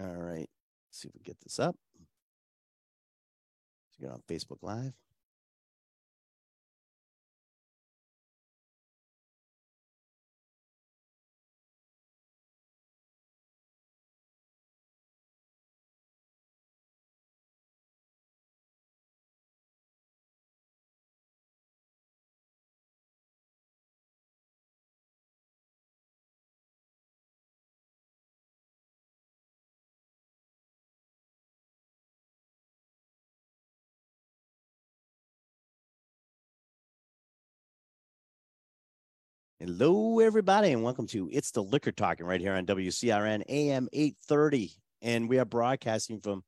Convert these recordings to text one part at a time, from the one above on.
All right. Let's see if we get this up. Let's get on Facebook Live. Hello, everybody, and welcome to It's the Liquor Talking right here on WCRN AM 830. And we are broadcasting from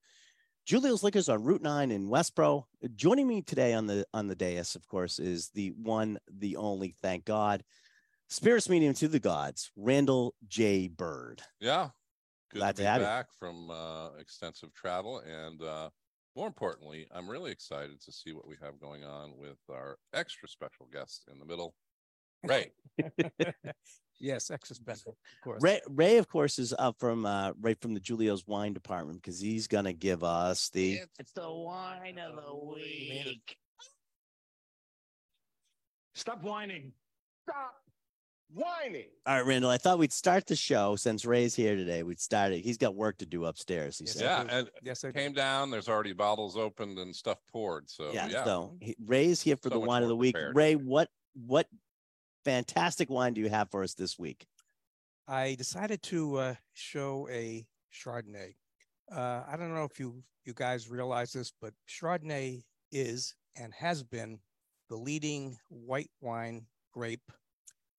Julio's Liquors on Route 9 in Westboro. Joining me today on the on the dais, of course, is the one, the only, thank God, spirits medium to the gods, Randall J. Bird. Yeah. Good Glad to to have you. back from uh, extensive travel. And uh, more importantly, I'm really excited to see what we have going on with our extra special guest in the middle, Ray. Yes, extra special, of course. Ray, Ray, of course, is up from uh, right from the Julio's wine department because he's gonna give us the It's the wine of the week. Stop whining. Stop whining. All right, Randall. I thought we'd start the show since Ray's here today. We'd start it. He's got work to do upstairs. He Yes, said. Yeah. And Yes, I do. came down. There's already bottles opened and stuff poured. So, yeah. yeah. So he, Ray's here for So the wine of the week. prepared. Ray, what what fantastic wine do you have for us this week? I decided to uh, show a Chardonnay. Uh, I don't know if you you guys realize this, but Chardonnay is and has been the leading white wine grape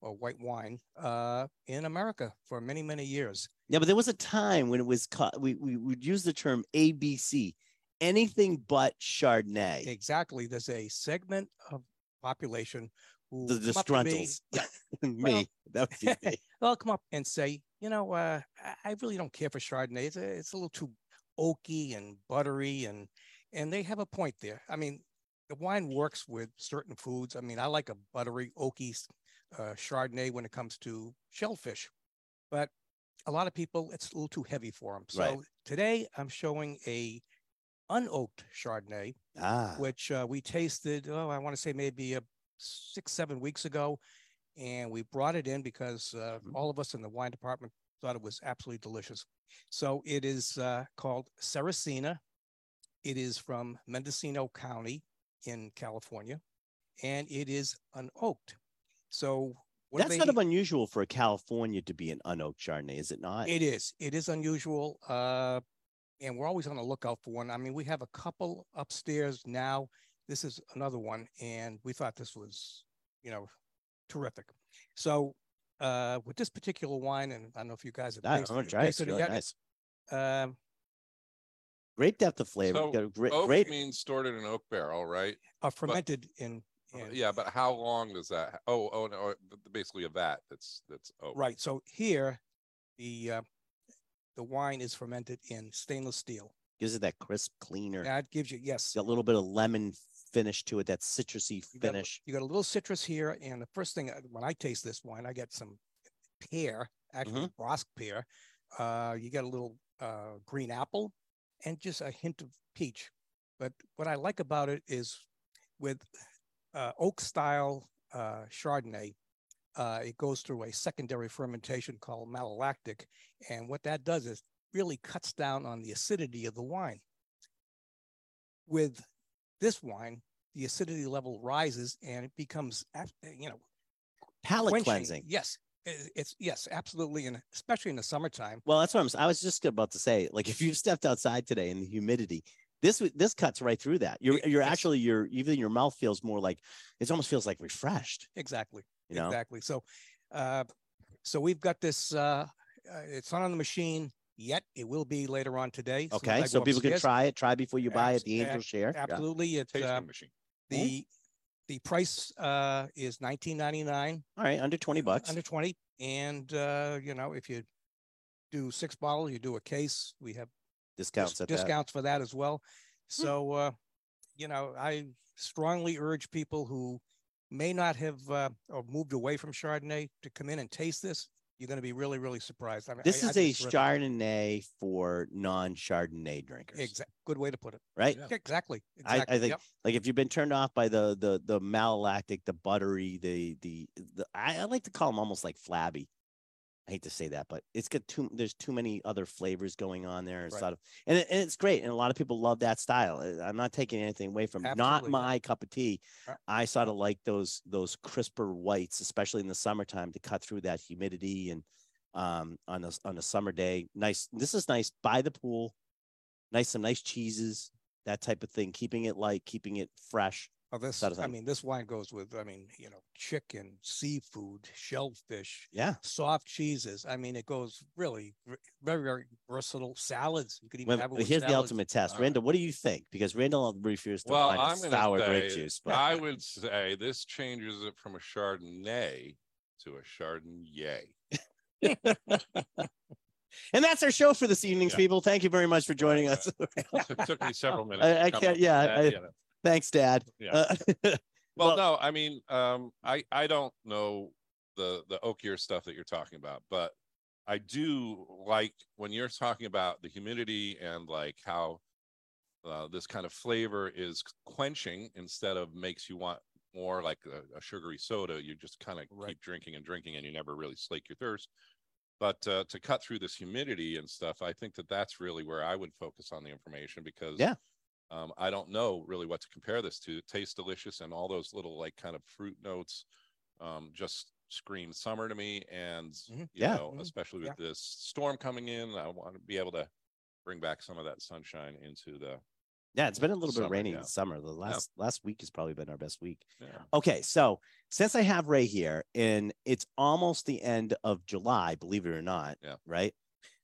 or white wine uh, in America for many many years. Yeah, but there was a time when it was caught. We we would use the term ABC, anything but Chardonnay. Exactly. There's a segment of population The to me- me. Well- that would be me. they'll come up and say, you know, uh, I- really don't care for Chardonnay. It's a, it's a little too oaky and buttery, and and they have a point there. I mean, the wine works with certain foods. I mean, I like a buttery, oaky uh, Chardonnay when it comes to shellfish, but a lot of people it's a little too heavy for them. So Right. today I'm showing a unoaked Chardonnay Ah, which uh, we tasted, oh, I want to say maybe uh, six, seven weeks ago. And we brought it in because uh, Mhm. all of us in the wine department thought it was absolutely delicious. So it is uh, called Saracina. It is from Mendocino County in California, and it is unoaked. So what that's they- kind of unusual for California to be an unoaked Chardonnay, is it not? It is. It is unusual. Uh, and we're always on the lookout for one. I mean, we have a couple upstairs now. This is another one, and we thought this was, you know, terrific. So uh, with this particular wine, and I don't know if you guys have Ah, I'm tasted, gonna it- try it. It's it really yet. nice. Um, Great depth of flavor. So, great, Oak great. means stored in an oak barrel, right? uh, fermented in, in Yeah. But how long does that? Oh, oh, no. Basically a vat that's, that's oak. right. So here, the uh, the wine is fermented in stainless steel. Gives it that crisp, cleaner. That gives you yes, Got a little bit of lemon finish to it. That citrusy You got finish. You got a little citrus here, and the first thing uh, when I taste this wine, I get some pear, actually Mm-hmm. Pear. Uh, you get a little uh, green apple, and just a hint of peach. But what I like about it is with uh, oak style uh, Chardonnay, uh, it goes through a secondary fermentation called malolactic, and what that does is really cuts down on the acidity of the wine. With this wine, the acidity level rises and it becomes, you know, Palate quenching. cleansing. Yes, it's yes, absolutely, and especially in the summertime. Well, that's what I'm. I was just about to say. Like, if you've stepped outside today in the humidity, this this cuts right through that. You're you're yes. actually your even your mouth feels more like it almost feels like refreshed. Exactly. You know. Exactly. So, uh, so we've got this. Uh, uh, it's not on the machine yet. It will be later on today. as soon as Okay, I so go people can upstairs. try it. Try before you buy it. The Angel ab- Share. Yeah. Absolutely. It's Tasting uh, machine. the the price uh, is nineteen ninety nine. All right, under twenty bucks. Under twenty, and uh, you know if you do six bottles, you do a case. We have Discounts dis- at that. discounts for that as well. So, uh, you know, I strongly urge people who may not have uh, or moved away from Chardonnay to come in and taste this. You're going to be really, really surprised. I mean, This I- I is think a. Chardonnay for non-Chardonnay drinkers, Exact. Good way to put it. right? Yeah. Yeah, Exactly. I- I think Yep. Like if you've been turned off by the the the malolactic, the buttery, the the, the I, I like to call them almost like flabby. I hate to say that, but it's got too there's too many other flavors going on there and Right. sort of and, it, and it's great and a lot of people love that style. Uh, I'm not taking anything away from it. not my cup of tea. Right. I sort of like those those crisper whites, especially in the summertime to cut through that humidity and um on a on a summer day. Nice. This is nice by the pool. Nice some nice cheeses, that type of thing, keeping it light, keeping it fresh. Oh, this, sort of I mean, this wine goes with, I mean, you know, chicken, seafood, shellfish, Yeah. soft cheeses. I mean, it goes really very, very versatile. Salads. You could even Well, have it but with here's the ultimate test. All right. Randall, what do you think? Because Randall refused to Well, find I'm going sour to grape say, juice. But I would say this changes it from a Chardonnay to a Chardonnay. and that's our show for this evening, Yeah. people. Thank you very much for joining Right, us. It took me several minutes. I- I can't- yeah, that, I- you know. Thanks, Dad. Yeah. Uh, Well, Well- no, I mean, um, I I don't know the the oakier stuff that you're talking about, but I do like when you're talking about the humidity and like how uh, this kind of flavor is quenching instead of makes you want more like a, a sugary soda. You just kind of Right. keep drinking and drinking, and you never really slake your thirst. But uh, to cut through this humidity and stuff, I think that that's really where I would focus on the information because Yeah. Um, I don't know really what to compare this to. It tastes delicious, and all those little like kind of fruit notes um, just scream summer to me. And Mhm. you Yeah. know, Mhm. especially with Yeah. this storm coming in, I want to be able to bring back some of that sunshine into the. yeah, it's been a little bit Summer, rainy yeah. this summer. The last last week has probably been our best week. Yeah. Okay, so since I have Ray here, and it's almost the end of July, believe it or not. Yeah. Right.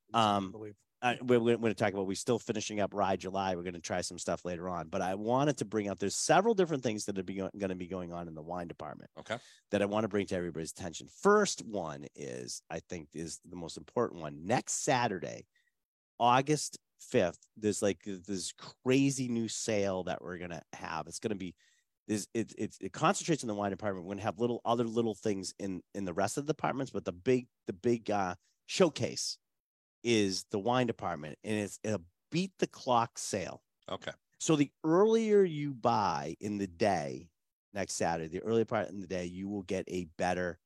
It's Um, unbelievable. I, we're, we're going to talk about we're still finishing up rye july we're going to try some stuff later on but i wanted to bring up there's several different things that are going to be going on in the wine department Okay. that i want to bring to everybody's attention. First one is i think is the most important one next saturday august 5th there's like this crazy new sale that we're going to have. It's going to be is it, it it concentrates in the wine department. We're going to have little other little things in in the rest of the departments but the big the big uh showcase is the wine department and it's a beat the clock sale. Okay. So the earlier you buy in the day next Saturday, the earlier part in the day, you will get a better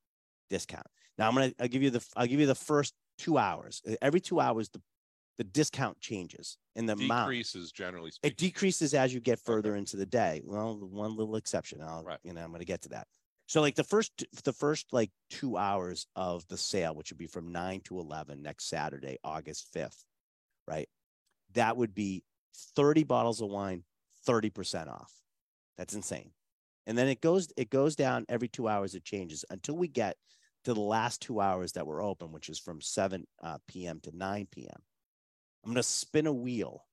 discount. Now I'm gonna I'll give you the I'll give you the first two hours. Every two hours, the the discount changes in the amount. Decreases generally It decreases as you get further into the day. Well, one little exception. I'll Right. you know I'm gonna get to that. So like the first the first like two hours of the sale, which would be from nine to eleven next Saturday, August fifth, right? That would be 30 bottles of wine, 30% off. That's insane. And then it goes it goes down every two hours, it changes until we get to the last two hours that were open, which is from 7 uh, p.m. to 9 p.m. I'm gonna spin a wheel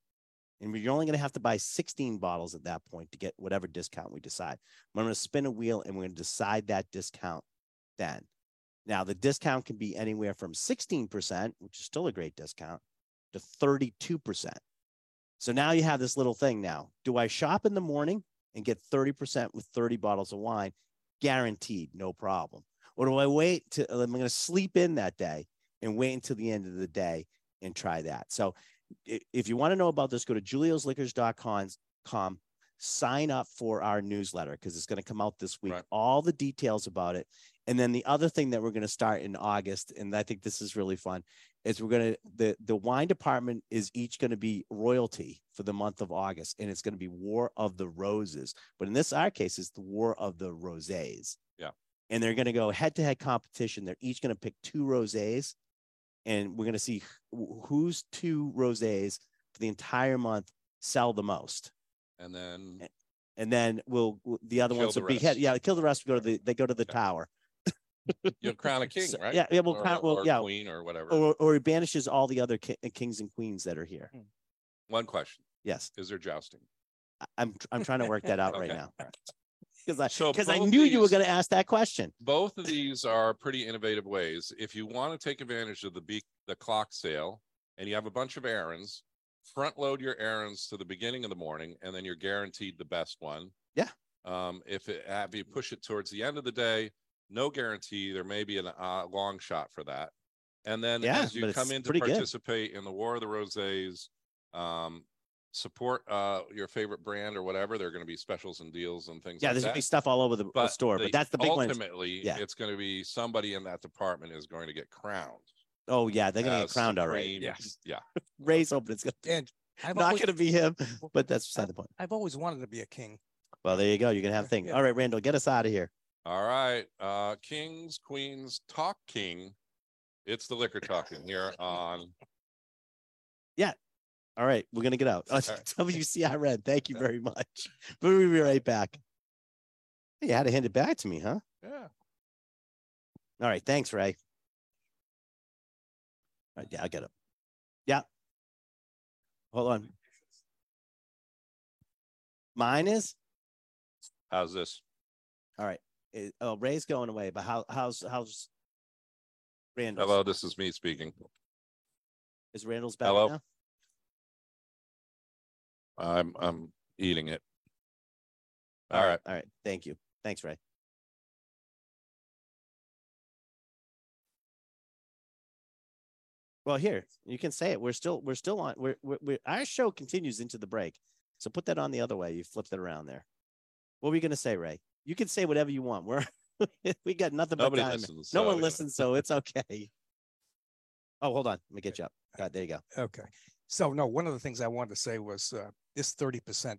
and you're only going to have to buy 16 bottles at that point to get whatever discount we decide. I'm going to spin a wheel and we're going to decide that discount then. Now, the discount can be anywhere from 16%, which is still a great discount, to 32%. So now you have this little thing now. Do I shop in the morning and get 30% with 30 bottles of wine? Guaranteed, no problem. Or do I wait to, I'm going to sleep in that day and wait until the end of the day and try that? So if you want to know about this, go to juliosliquors.com, sign up for our newsletter because it's going to come out this week. Right. All the details about it. And then the other thing that we're going to start in August, and I think this is really fun, is we're going to the the wine department is each going to be royalty for the month of August, and it's going to be War of the Roses. But in this our case, it's the War of the Rosés. Yeah. And they're going to go head to head competition. They're each going to pick two rosés, and we're going to see wh- whose two rosés for the entire month sell the most. And then And then we'll w- the other ones will be head, rest. yeah, kill the rest. We Go to the they go to the Okay. tower. you'll crown a king, So- right? yeah, yeah, we'll or, crown- well, or yeah. queen or whatever. Or or he banishes all the other ki- kings and queens that are here. Hmm. One question: Yes. Is there jousting? I- I'm I'm trying to work that out right Okay. now. Because I So because I both knew you were going to ask that question. both of these are pretty innovative ways. If you want to take advantage of the be- the clock sale and you have a bunch of errands, front load your errands to the beginning of the morning, and then you're guaranteed the best one. Yeah. Um, if it have you push it towards the end of the day, no guarantee. There may be a uh, long shot for that. And then Yeah, as you come in to pretty good. participate in the War of the Rosés, um, support uh your favorite brand or whatever. There are going to be specials and deals and things. Yeah, like there's gonna be stuff all over the, the store, but that's the big one. ultimately, Yeah. it's going to be somebody in that department is going to get crowned. Oh yeah, they're gonna get as crowned already. supreme- Yes. Yeah. Ray's hoping it's gonna, And I've not always, gonna be him, but that's beside the point. I've always wanted to be a king. Well, there you go. You're gonna have things. Yeah. All right, Randall, get us out of here. All right. Uh Kings, Queens, Talk King. It's the liquor talking here on All right, we're gonna get out. right. WCRN. Thank you very much. We'll be right back. You had to hand it back to me, huh? yeah. All right, thanks, Ray. All right, yeah, I get it. Yeah. Hold on. Mine is How's this? all right. It- oh, Ray's going away, but how how's how's Randall's? Hello, this is me speaking. Is Randall's back Hello? now? I'm I'm eating it. All All right. right. All right. Thank you. Thanks, Ray. Well, here you can say it. We're still we're still on. We're, we're, we're our show continues into the break. So put that on the other way. You flipped it around there. What were you going to say, Ray? You can say whatever you want. We're we got nothing but Nobody time. listens. no so, one you listens, so it's okay. Oh, hold on. Let me get you up. God, there you go. Okay. So no, one of the things I wanted to say was uh, this 30%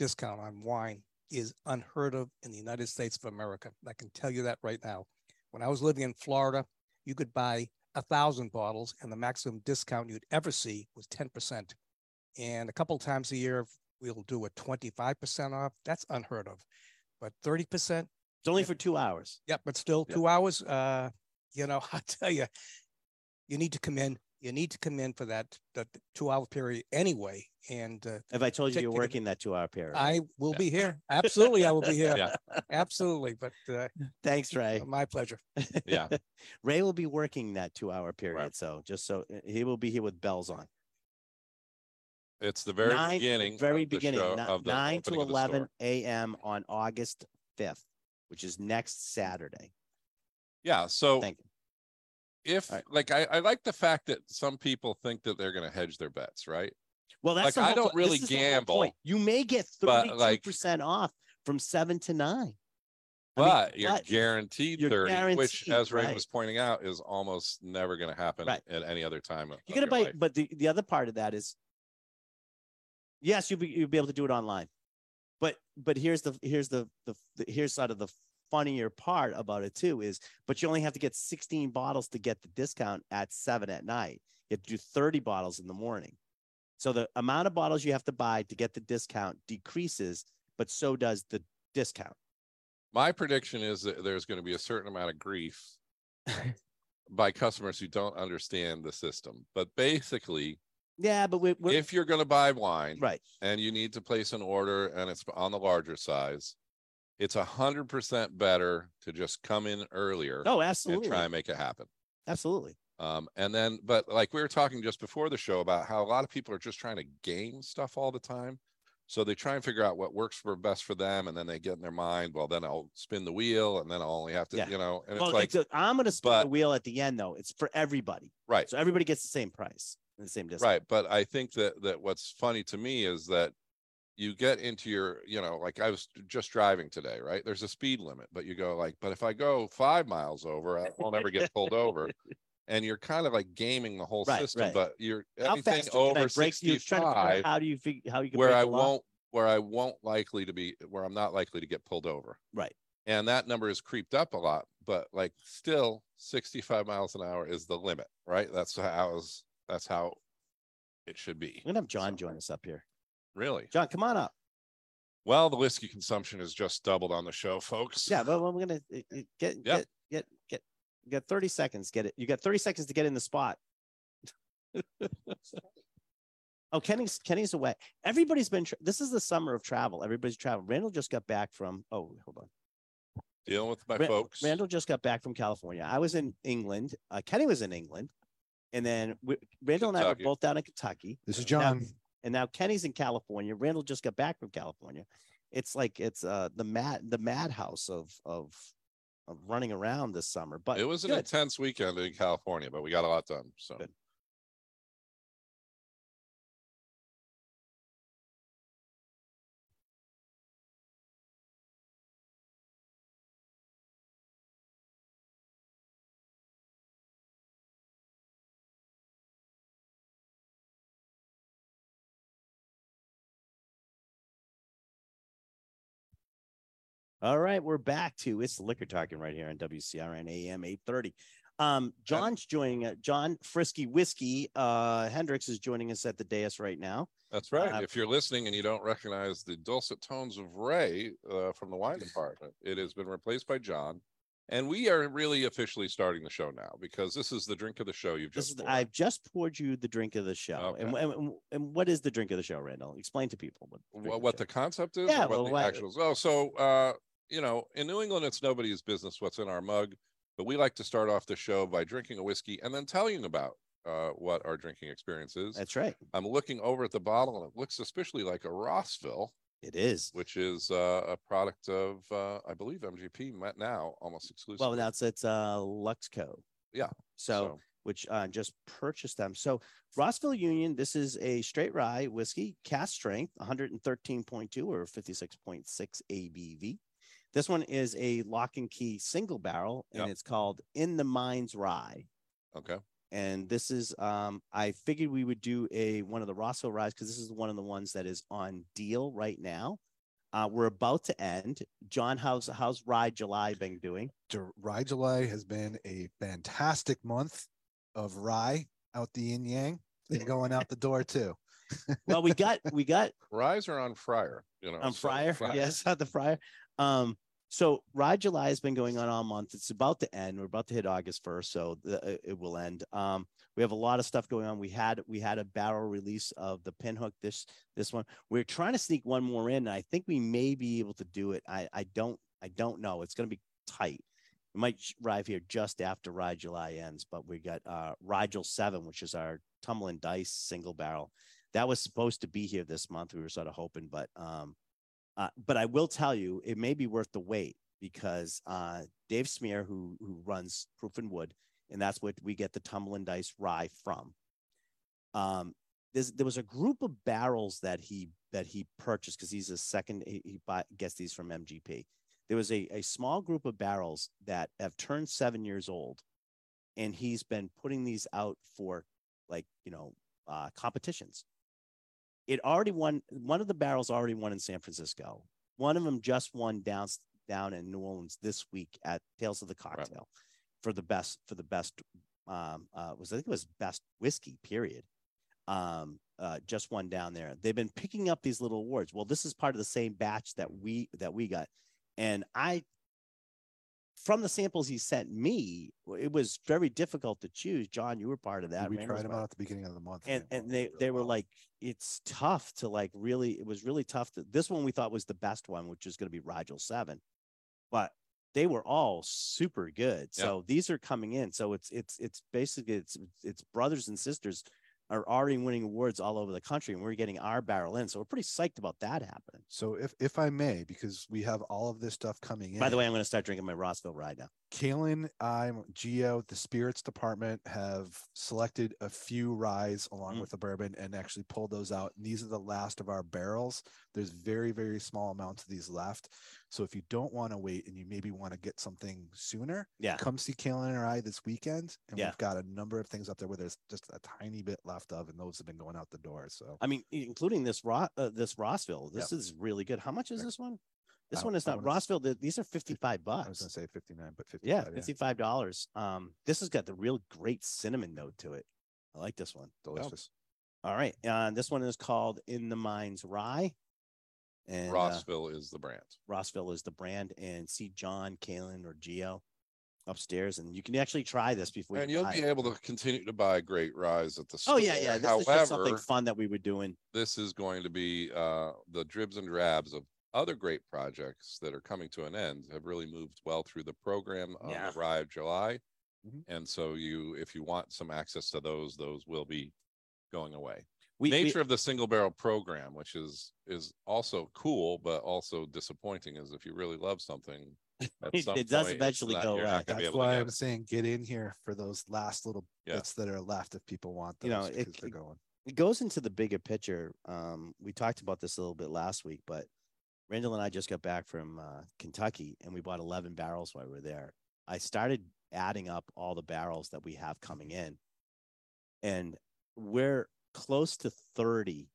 discount on wine is unheard of in the United States of America. I can tell you that right now. When I was living in Florida, you could buy a thousand bottles and the maximum discount you'd ever see was 10%. And a couple times a year, we'll do a 25% off. That's unheard of. But 30%, It's only for two hours. yeah, but still two hours. Uh, you know, I tell you, you need to come in. You need to come in for that that two hour period anyway. And uh, If I told you you're working that two hour period. I will Yeah. be here. Absolutely, I will be here. Yeah. Absolutely, but uh, Thanks, Ray. my pleasure. Yeah. Ray will be working that two hour period. So just so uh, he will be here with bells on. It's the very Nine- beginning. Very of the beginning, show- ni- of the nine to opening of the 11 a.m. on August 5th, which is next Saturday. Yeah. So Thank you. If right. like I, I like the fact that some people think that they're going to hedge their bets, right? Well, that's Like, I don't po- really this is the whole gamble. You may get but, 32% like- off from seven to nine. I mean, But you're but- guaranteed you're 30, which as Ray right. was pointing out is almost never going to happen Right. at any other time. You're of gonna buy, life. but the, the other part of that is, yes, you'll be you'll be able to do it online, but but here's the here's the the, the here's sort of the funnier part about it too is, but you only have to get 16 bottles to get the discount at seven at night. You have to do 30 bottles in the morning, so the amount of bottles you have to buy to get the discount decreases, but so does the discount. My prediction is that there's going to be a certain amount of grief by customers who don't understand the system. But basically, Yeah, but we, we're if you're going to buy wine right. and you need to place an order and it's on the larger size, it's a hundred percent better to just come in earlier Oh, and absolutely, try and make it happen. absolutely. Um, and then, but like we were talking just before the show about how a lot of people are just trying to game stuff all the time. So they try and figure out what works for best for them, and then they get in their mind, well, then I'll spin the wheel, and then I'll only have to, Yeah. you know, and Well, it's like, it's I'm going to spin the wheel at the end though. It's for everybody. right, So everybody gets the same price and the same discount. right. But I think that that what's funny to me is that you get into your, you know, like I was just driving today, right? There's a speed limit, but you go like, but if I go five miles over, I won't ever get pulled over. And you're kind of like gaming the whole Right, system, right. but you're How anything fast can I over break? You're trying to figure out 65 how do you figure how you can where I won't where I won't likely to be where I'm not likely to get pulled over. Right. And that number has creeped up a lot, but like still 65 miles an hour is the limit, right? That's how is that's how it should be. I'm gonna have John So- join us up here. Really? John, come on up. Well, the whiskey consumption has just doubled on the show, folks. Yeah, but we're gonna uh, uh, get Yep. get get get. You got 30 seconds. Get it. You got 30 seconds to get in the spot. oh, Kenny's Kenny's away. Everybody's been. Tra- this is the summer of travel. Everybody's traveling. Randall just got back from. Oh, hold on. Dealing with my Ra- folks. Randall just got back from California. I was in England. Uh, Kenny was in England, and then we, Randall and I were both down in Kentucky. This is Now- John. And now Kenny's in California. Randall just got back from California. It's like it's uh the mad the madhouse of of of running around this summer. But it was an good. intense weekend in California, but we got a lot done. So Good. All right, we're back to it's liquor talking right here on WCRN AM 830. Um, John's joining uh, John Frisky Whiskey. Uh, Hendricks is joining us at the dais right now. that's right. Uh, if you're listening and you don't recognize the dulcet tones of Ray uh, from the wine department, it has been replaced by John. And we are really officially starting the show now because this is the drink of the show you've just is. I've just poured you the drink of the show. And, Okay. and, and what is the drink of the show, Randall? Explain to people what, the what, of what the concept is Yeah, what well, the oh so uh you know in new england it's nobody's business what's in our mug but we like to start off the show by drinking a whiskey and then telling about uh what our drinking experience is That's right. i'm looking over at the bottle and it looks especially like a rossville It is. which is uh, a product of uh i believe mgp met now almost exclusively Well, now it's uh Luxco. Yeah, So, which uh, just purchased them. So Rossville Union, this is a straight rye whiskey, cask strength, 113.2 or 56.6 ABV. This one is a lock and key single barrel, and Yep. it's called In the Mines Rye. okay And this is, um, I figured we would do a one of the Rossville ryes because this is one of the ones that is on deal right now. Uh, we're about to end. John, how's how's Rye July been doing? Rye July has been a fantastic month of rye out the yin yang. It's going out the door too. Well, we got we got rise are on fryer you know on so- Fryer. Yes, on the Fryer. Um, so Rye July has been going on all month. It's about to end. We're about to hit August first, so the, it- it will end. Um, we have a lot of stuff going on. We had we had a barrel release of the pinhook this this one. We're trying to sneak one more in. And I think we may be able to do it. I I don't I don't know. It's going to be tight. We might arrive here just after Rye July ends, but we got uh Rigel Seven, which is our tumbling dice single barrel. That was supposed to be here this month. We were sort of hoping, but um, uh, but I will tell you, it may be worth the wait because uh, Dave Schmier, who who runs Proof and Wood, and that's what we get the Tumblin' Dice Rye from. Um, there was a group of barrels that he that he purchased because he's a second he, he buy, gets these from MGP. There was a, a small group of barrels that have turned seven years old, and he's been putting these out for like you know uh, competitions it already won one of the barrels already won in San Francisco. One of them just won down down in New Orleans this week at Tales of the Cocktail for the best for the best um uh was I think it was best whiskey period. Um uh just one down there. They've been picking up these little awards. Well, this is part of the same batch that we that we got. And I from the samples he sent me, it was very difficult to choose. John, you were part of that. we tried them out at the beginning of the month. and they and they they were like it's tough to like really it was really tough to this one we thought was the best one which is going to be Rigel 7 but they were all super good Yeah. so these are coming in so it's it's it's basically it's it's brothers and sisters are already winning awards all over the country and we're getting our barrel in so we're pretty psyched about that happening So if if I may, because we have all of this stuff coming in. by the way i'm going to start drinking my rossville ride now Kalen, I'm Geo, the spirits department have selected a few ryes along Mm. with the bourbon and actually pulled those out. And these are the last of our barrels. There's very, very small amounts of these left. So if you don't want to wait and you maybe want to get something sooner, yeah come see Kalen and I this weekend. And Yeah. we've got a number of things up there where there's just a tiny bit left of, and those have been going out the door. So i mean including this Ro- uh, this rossville this is really good how much is this one this I- one is not rossville th- these are 55 bucks I was going to say 59, but 55. Yeah, fifty-five dollars. Um, this has got the real great cinnamon note to it. I like this one. delicious. All right, uh, this one is called In the Mines Rye, and uh, rossville is the brand Rossville is the brand. And see John, Kalen, or Geo upstairs, and you can actually try this before. and you you'll buy be able to continue to buy great ryes at the store. Oh yeah, yeah. This is just something fun that we were doing. this is going to be uh, the dribs and drabs of other great projects that are coming to an end have really moved well through the program on Yeah. of July. Mhm. And so you, if you want some access to those, those will be going away. We, we- Nature of the single barrel program, which is is also cool, but also disappointing, is if you really love something, At It- some it does point, it's eventually not- go you're away. not gonna be That's why I'm saying get in here for those last little Yeah. bits that are left if people want those You know, it- they're going. it goes into the bigger picture. Um, we talked about this a little bit last week, but Randall and I just got back from uh, Kentucky and we bought 11 barrels while we were there. I started adding up all the barrels that we have coming in, and we're close to 30.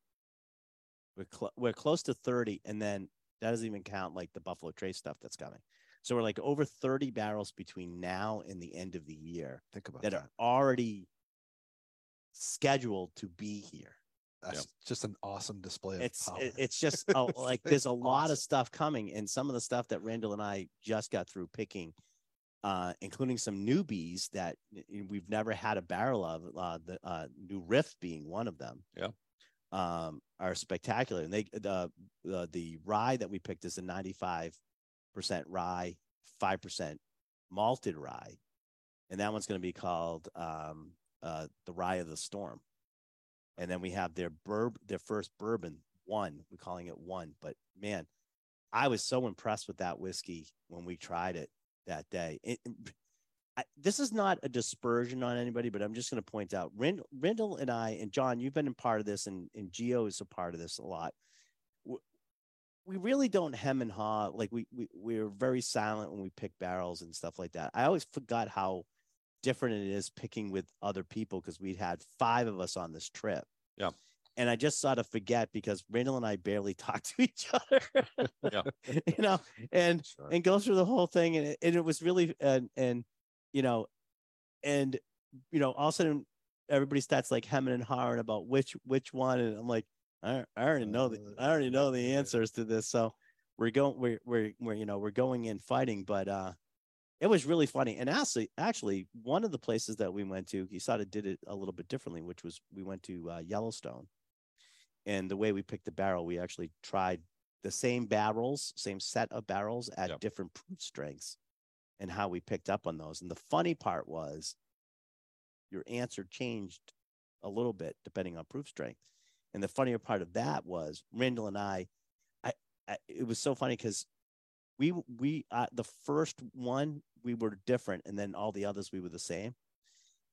We're, cl- we're close to 30, and then that doesn't even count like the Buffalo Trace stuff that's coming. So we're like over 30 barrels between now and the end of the year Think about that that. are already scheduled to be here. That's just an awesome display of It's power. it- it's just a, like there's a lot awesome. of stuff coming, and some of the stuff that Randall and I just got through picking, uh, including some newbies that we've never had a barrel of. Uh, the uh, new Riff being one of them. Yeah. Um, are spectacular, and they the the the rye that we picked is a 95 percent rye, five percent malted rye, and that one's going to be called um, uh, the Rye of the Storm. And then we have their burb, their first bourbon, one. We're calling it one, but man, I was so impressed with that whiskey when we tried it that day. It, I, this is not a dispersion on anybody, but I'm just going to point out Rind, Rindle and I and John, you've been a part of this, and and Geo is a part of this a lot. We really don't hem and haw like we we we're very silent when we pick barrels and stuff like that. I always forgot how different it is picking with other people because we'd had five of us on this trip. Yeah. And I just sort of forget because Randall and I barely talk to each other. Yeah. you know, and Sure. and go through the whole thing, and it, and it was really and and you know, and you know, all of a sudden everybody starts like hemming and hawing about which which one, and I'm like, I, I already know the Uh, I already know the answers to this, so we're going we're we're we're you know we're going in fighting, but uh, it was really funny, and actually actually one of the places that we went to, he sort of did it a little bit differently, which was we went to uh, Yellowstone, and the way we picked the barrel, we actually tried the same barrels, same set of barrels at Yep. different proof strengths and how we picked up on those. And the funny part was your answer changed a little bit depending on proof strength. And the funnier part of that was Randall and I, I, I it was so funny because we we uh, the first one we were different, and then all the others we were the same.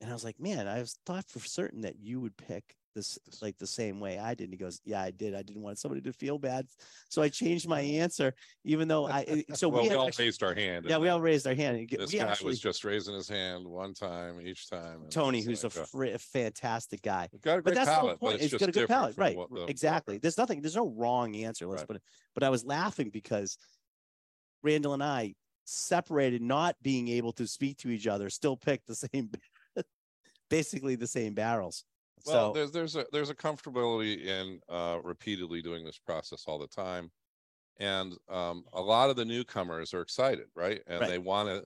And I was like, man, I was thought for certain that you would pick this like the same way I did. And he goes, yeah, I did. I didn't want somebody to feel bad, so I changed my answer, even though I. So well, we we all actually- raised our hand. yeah, we all raised our hand. and This guy actually, was just raising his hand one time each time. Tony, who's a like, uh, fr- fantastic guy. got a But great that's the whole palate, point. but it's, It's got a good palate, right? the- exactly. There's nothing. There's no wrong answer. Let's Right. put it. But I was laughing because Randall and I separated, not being able to speak to each other, still picked the same, basically the same barrels. Well, so there's there's a there's a comfortability in uh, repeatedly doing this process all the time, and um, a lot of the newcomers are excited, right? And Right. they want to,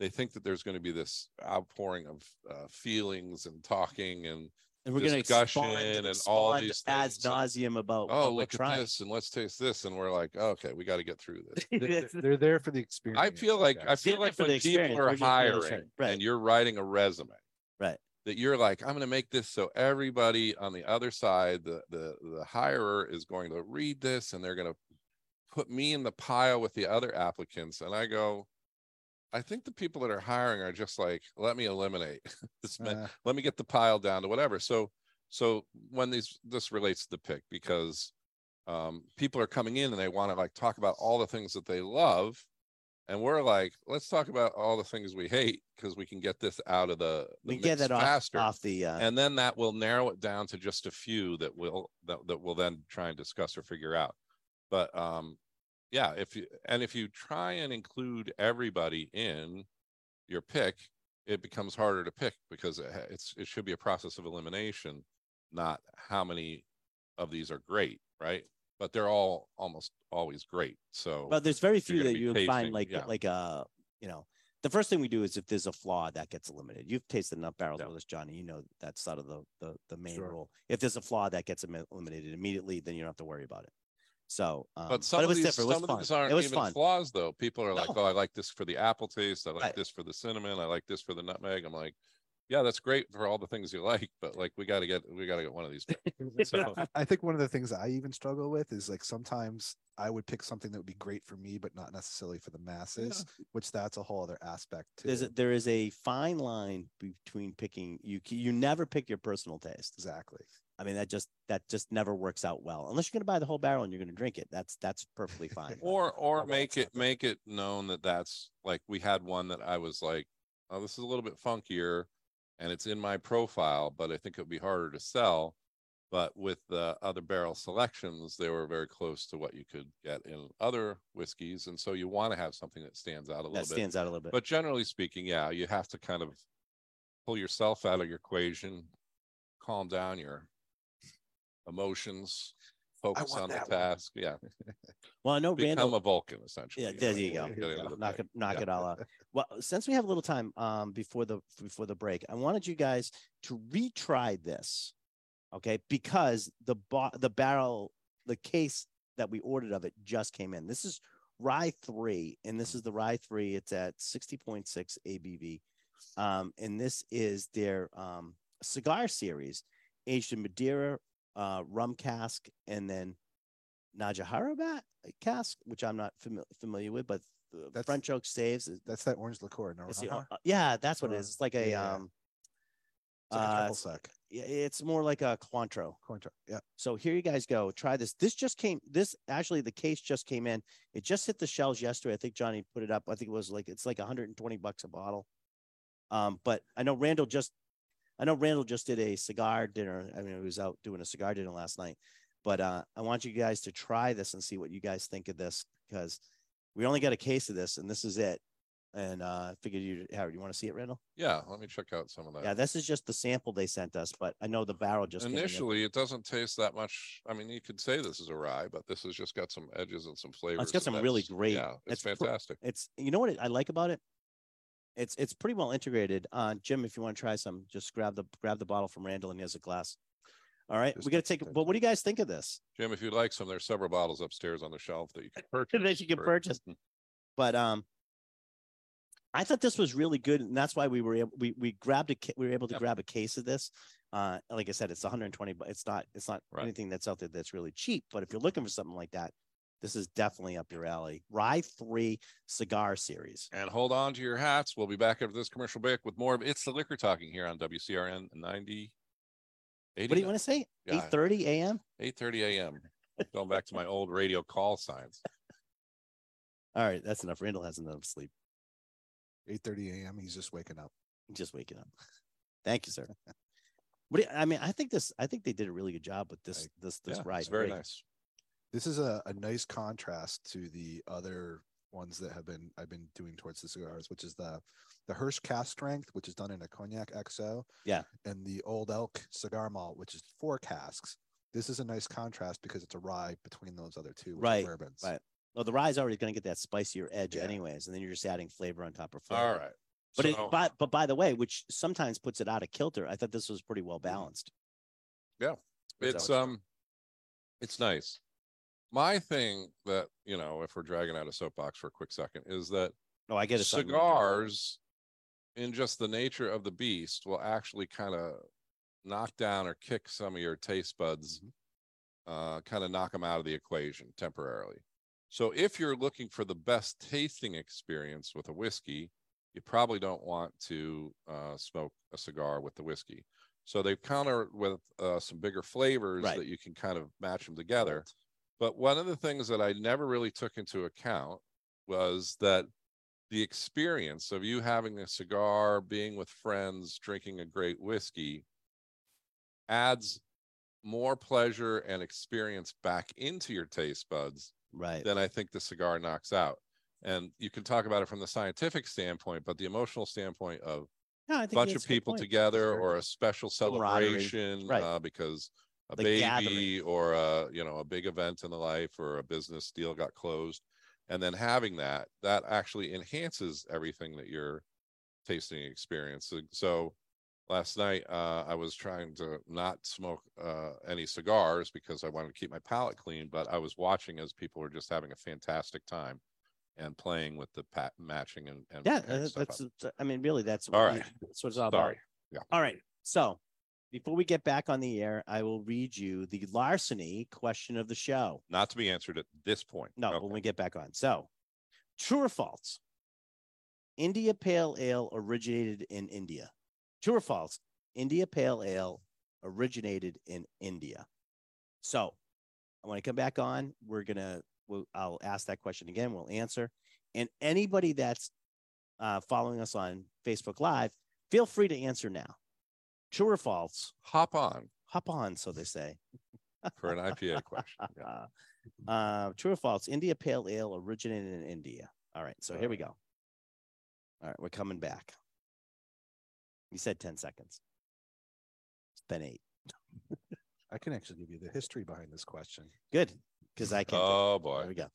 they think that there's going to be this outpouring of uh, feelings and talking and and we're going to discussion expand and all expand these ad things nauseum about oh what we're look at trying. this and let's taste this and we're like oh, okay we got to get through this. They- they- they're there for the experience. I feel like I guys. feel Yeah, like for the when people are we're just really hiring right. and you're writing a resume, Right. That you're like, I'm going to make this so everybody on the other side, the the the hirer is going to read this and they're going to put me in the pile with the other applicants, and I go, I think the people that are hiring are just like, let me eliminate this. Uh, let me get the pile down to whatever. So so when these this relates to the pick because um people are coming in and they want to like talk about all the things that they love and we're like let's talk about all the things we hate because we can get this out of the, the we get that off, faster off the. Uh, and then that will narrow it down to just a few that will that, that we'll then try and discuss or figure out but um yeah if you and if you try and include everybody in your pick it becomes harder to pick because it, it's it should be a process of elimination not how many of these are great right but they're all almost always great so but there's very few that you tasting, find like yeah. like uh you know the first thing we do is if there's a flaw that gets eliminated you've tasted enough barrels Yeah. with us johnny you know that's sort of the the, the main Sure. rule if there's a flaw that gets eliminated immediately then you don't have to worry about it so um, but some it of was these, different it some was of these fun aren't it was even fun flaws though. People are like, "Oh, I like this for the apple taste. I like Right. this for the cinnamon. I like this for the nutmeg." I'm like, yeah, that's great for all the things you like, but like we got to get we got to get one of these. So, I- I think one of the things I even struggle with is like sometimes I would pick something that would be great for me, but not necessarily for the masses, which that's a whole other aspect too. There's a, there is a fine line between picking you. You never pick your personal taste. exactly. I mean, that just that just never works out well unless you're going to buy the whole barrel and you're going to drink it. That's that's perfectly fine. or or make it make it known that that's like we had one that I was like, oh, this is a little bit funkier, and it's in my profile, but I think it would be harder to sell. But with the other barrel selections, they were very close to what you could get in other whiskeys, and so you want to have something that stands out a little that bit. stands out a little bit. But generally speaking, yeah, you have to kind of pull yourself out of your equation, calm down your emotions, focus on the that one. task. Yeah, well, I know become Randall. a Vulcan essentially. Yeah, you there know, you go. get into knock it knock Yeah. it all out. Well, since we have a little time um before the before the break, I wanted you guys to retry this, okay? Because the bo- the barrel, the case that we ordered of it just came in. This is rye three, and this is the rye three. It's at sixty point six ABV, um, and this is their um cigar series, aged in Madeira, uh, rum cask, and then Najaharabat cask, which I'm not fami- familiar with, but the That's- French oak staves. That's that orange liqueur. No, the- uh, yeah, that's what it is. It's like a Yeah. um, it's like a uh, triple sec. yeah, it's more like a Cointreau. Cointreau. Yeah. So here you guys go. Try this. This just came. This actually the case just came in. It just hit the shelves yesterday. I think Johnny put it up. I think it was like it's like 120 bucks a bottle. Um, but I know Randall just, I know Randall just did a cigar dinner. I mean, he was out doing a cigar dinner last night. But uh, I want you guys to try this and see what you guys think of this because we only got a case of this and this is it. And uh, I figured you, Howard, you want to see it, Randall? Yeah, let me check out some of that. Yeah, this is just the sample they sent us, but I know the barrel just. Initially, it doesn't taste that much. I mean, you could say this is a rye, but this has just got some edges and some flavors. It's got some really great- Yeah, it's it's pr- fantastic. It's you know what I like about it. It's it's pretty well integrated. Uh, Jim, if you want to try some, just grab the grab the bottle from Randall and he has a glass. All right, Just we got to take. that. But what do you guys think of this? Jim, if you'd like some, there's several bottles upstairs on the shelf that you can purchase. that you can for- purchase. But um, I thought this was really good, and that's why we were able we we grabbed a we were able to Yep. grab a case of this. Uh, like I said, it's 120, but it's not it's not Right. anything that's out there that's really cheap. But if you're looking for something like that, this is definitely up your alley. Rye Three Cigar Series. And hold on to your hats. We'll be back after this commercial break with more of It's the Liquor Talking here on WCRN 90. What do you want to say? Yeah. 8:30 a.m. 8:30 a.m. Going back to my old radio call signs. All right, that's enough. Randall has enough sleep. 8:30 a.m. He's just waking up. Just waking up. Thank you, sir. What do you, I mean, I think this. I think they did a really good job with this. This this Yeah, ride. it's very nice. This is a, a nice contrast to the other ones that have been I've been doing towards the cigars, which is the the Hirsch cask strength, which is done in a cognac XO. Yeah. And the Old Elk cigar malt, which is four casks. This is a nice contrast because it's a rye between those other two which are Right, bourbons. right. Well, the rye's already going to get that spicier edge, Yeah. anyways, and then you're just adding flavor on top of flavor. All right. But it, So- but but by the way, which sometimes puts it out of kilter. I thought this was pretty well balanced. Yeah, it's um it's nice my thing that you know if we're dragging out a soapbox for a quick second is that Oh, I get it. cigars in just the nature of the beast will actually kind of knock down or kick some of your taste buds uh kind of knock them out of the equation temporarily. So if you're looking for the best tasting experience with a whiskey you probably don't want to uh, smoke a cigar with the whiskey. So they've countered with uh, some bigger flavors Right. that you can kind of match them together but one of the things that i never really took into account was that the experience of you having a cigar, being with friends, drinking a great whiskey adds more pleasure and experience back into your taste buds Right. than I think the cigar knocks out. And you can talk about it from the scientific standpoint, but the emotional standpoint of No, a bunch of people together Sure. or a special celebration Right. uh, because a The baby gathering. or a you know a big event in the life or a business deal got closed and then having that that actually enhances everything that you're tasting experience so, so last night uh, i was trying to not smoke uh, any cigars because i wanted to keep my palate clean but i was watching as people were just having a fantastic time and playing with the pat matching and, and Yeah, that's. uh, I mean, really, that's. all right you, that's what it's all Sorry. about yeah all right So before we get back on the air, I will read you the larceny question of the show. Not to be answered at this point. No, Okay. when we get back on. So, true or false? India Pale Ale originated in India. True or false? India Pale Ale originated in India. So, when I come back on, we're gonna. We'll, I'll ask that question again. We'll answer, and anybody that's uh, following us on Facebook Live, feel free to answer now. True or false? Hop on Hop on, so they say. for an IPA question. Yeah. Uh, true or false? India Pale Ale originated in India. All right, so here we Uh. go. All right, we're coming back. You said 10 seconds. It's been eight. I can actually give you the history behind this question. Good, because I can't. do. Oh There boy. we go.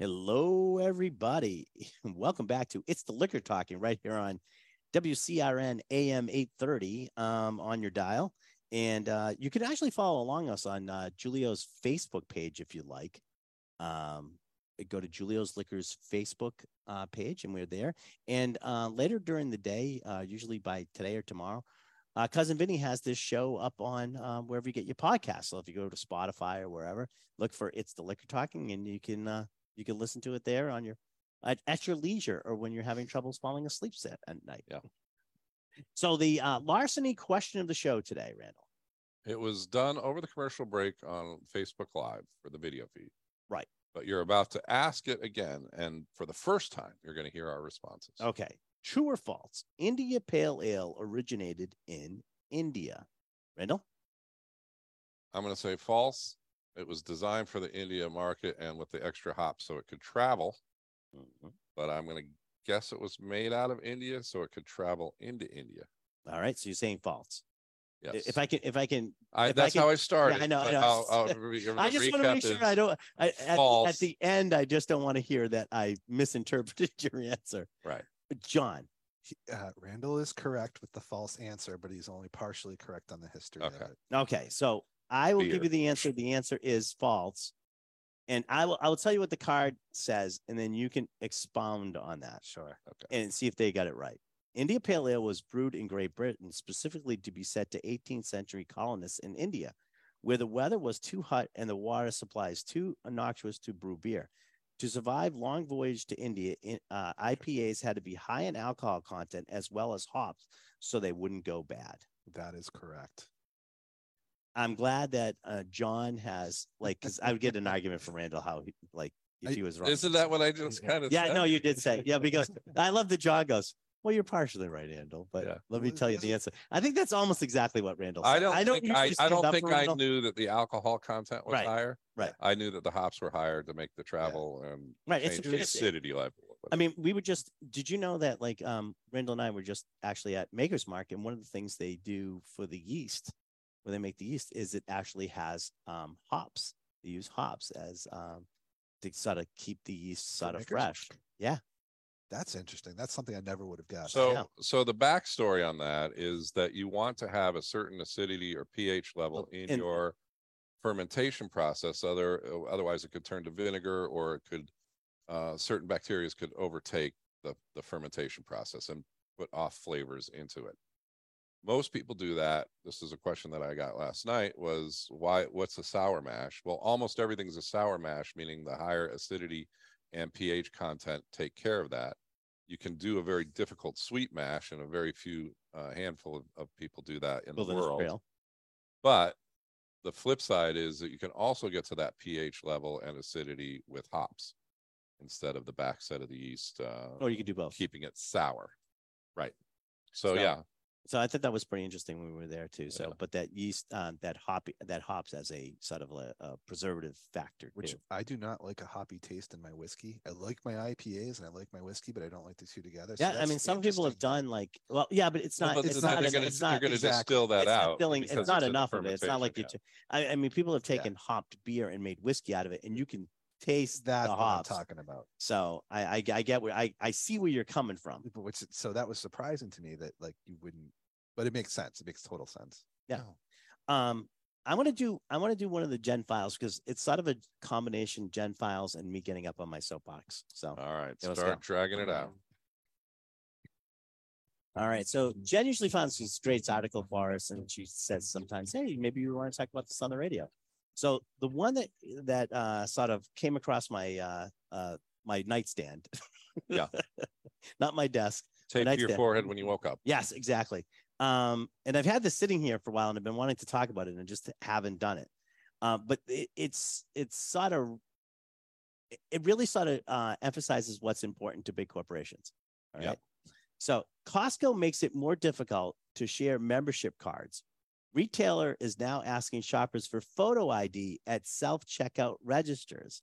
Hello, everybody. Welcome back to It's the Liquor Talking right here on WCRN AM 830 um, on your dial. And uh, you can actually follow along us on uh, Julio's Facebook page if you like. Um, go to Julio's Liquors Facebook uh, page, and we're there. And uh, later during the day, uh, usually by today or tomorrow, uh, cousin Vinny has this show up on um, wherever you get your podcast. So if you go to Spotify or wherever, look for "It's the Liquor Talking," and you can uh, you can listen to it there on your at, at your leisure or when you're having troubles falling asleep set at night. Yeah. So the uh, larceny question of the show today, Randall. It was done over the commercial break on Facebook Live for the video feed. Right. But you're about to ask it again. And for the first time, you're going to hear our responses. Okay. True or false? India Pale Ale originated in India. Randall? I'm going to say false. It was designed for the India market and with the extra hops so it could travel. But I'm going to guess it was made out of India so it could travel into India. All right. So you're saying false. Yes. If I can, if I can, I, if I that's can- how I started. I know, I know. I'll- I'll re- I just want to make sure I don't. I, at, at the end, I just don't want to hear that I misinterpreted your answer. Right. John. He- Uh, Randall is correct with the false answer, but he's only partially correct on the history of Okay. it. Okay, so I will give you the answer. The answer is false, and I will. I will tell you what the card says, and then you can expound on that. Sure. Okay. and see if they got it right. India Pale Ale was brewed in Great Britain specifically to be set to 18th century colonists in India, where the weather was too hot and the water supplies too innocuous to brew beer. To survive long voyage to India, in- uh, IPAs had to be high in alcohol content as well as hops, so they wouldn't go bad. That is correct. I'm glad that uh, John has like, because I would get an argument from Randall how he, like if I- he was wrong. Isn't that what I just kind of? Yeah, said? no, you did say. Yeah, because I love that John goes, Well, you're partially right, Randall, but Yeah. let me tell you the answer. I think that's almost exactly what Randall I said. don't, think I, I don't think I Randall. knew that the alcohol content was Right, higher. right. I knew that the hops were higher to make the travel and Right, it's- the it's- acidity level. I mean, we were just did you know that like um Randall and I were just actually at Maker's Mark, and one of the things they do for the yeast when they make the yeast is it actually has um hops. They use hops as um to sort of keep the yeast sort of fresh. Yeah. That's interesting. That's something I never would have guessed. So, Yeah. so the backstory on that is that you want to have a certain acidity or pH level Well, in and- your fermentation process. Other, otherwise, it could turn to vinegar, or it could uh, certain bacteria could overtake the the fermentation process and put off flavors into it. Most people do that. This is a question that I got last night. Was why? What's a sour mash? Well, almost everything's a sour mash, meaning the higher acidity and pH content take care of that you can do a very difficult sweet mash and a very few uh, handful of, of people do that in the world but the flip side is that you can also get to that ph level and acidity with hops instead of the backside of the yeast uh, Or you can do both. keeping it sour right so, So- yeah So I thought that was pretty interesting when we were there too. So, Yeah. but that yeast, um, that hop, that hops as a sort of a, a preservative factor. Which too. I do not like a hoppy taste in my whiskey. I like my IPAs and I like my whiskey, but I don't like the two together. So yeah, I mean, some people have done like, well, yeah, but it's Well, not. but it's not. they're It's, it's not. gonna exactly. distill that it's out filling- it's not the enough of it. It's not like you. fermentation, T- I, I mean, people have taken hopped beer and made whiskey out of it, and you can taste That's the what I'm talking about. So I, I, I get where I, I see where you're coming from. But Which so that was surprising to me that like you wouldn't, but it makes sense. It makes total sense. Yeah. Um, I want to do I want to do one of the Jen files because it's sort of a combination Jen files and me getting up on my soapbox. So All right, Yeah, let's start dragging it out. all right. So Jen usually finds this great article for us, and she says sometimes, "Hey, maybe you want to talk about this on the radio." So the one that that uh, sort of came across my uh, uh, my nightstand, Yeah. not my desk. Tape your forehead when you woke up. Yes, exactly. Um, and I've had this sitting here for a while, and I've been wanting to talk about it, and just haven't done it. Uh, but it, it's it's sort of it- really sort of uh, emphasizes what's important to big corporations. All right. Yep. So Costco makes it more difficult to share membership cards. Retailer is now asking shoppers for photo ID at self checkout registers.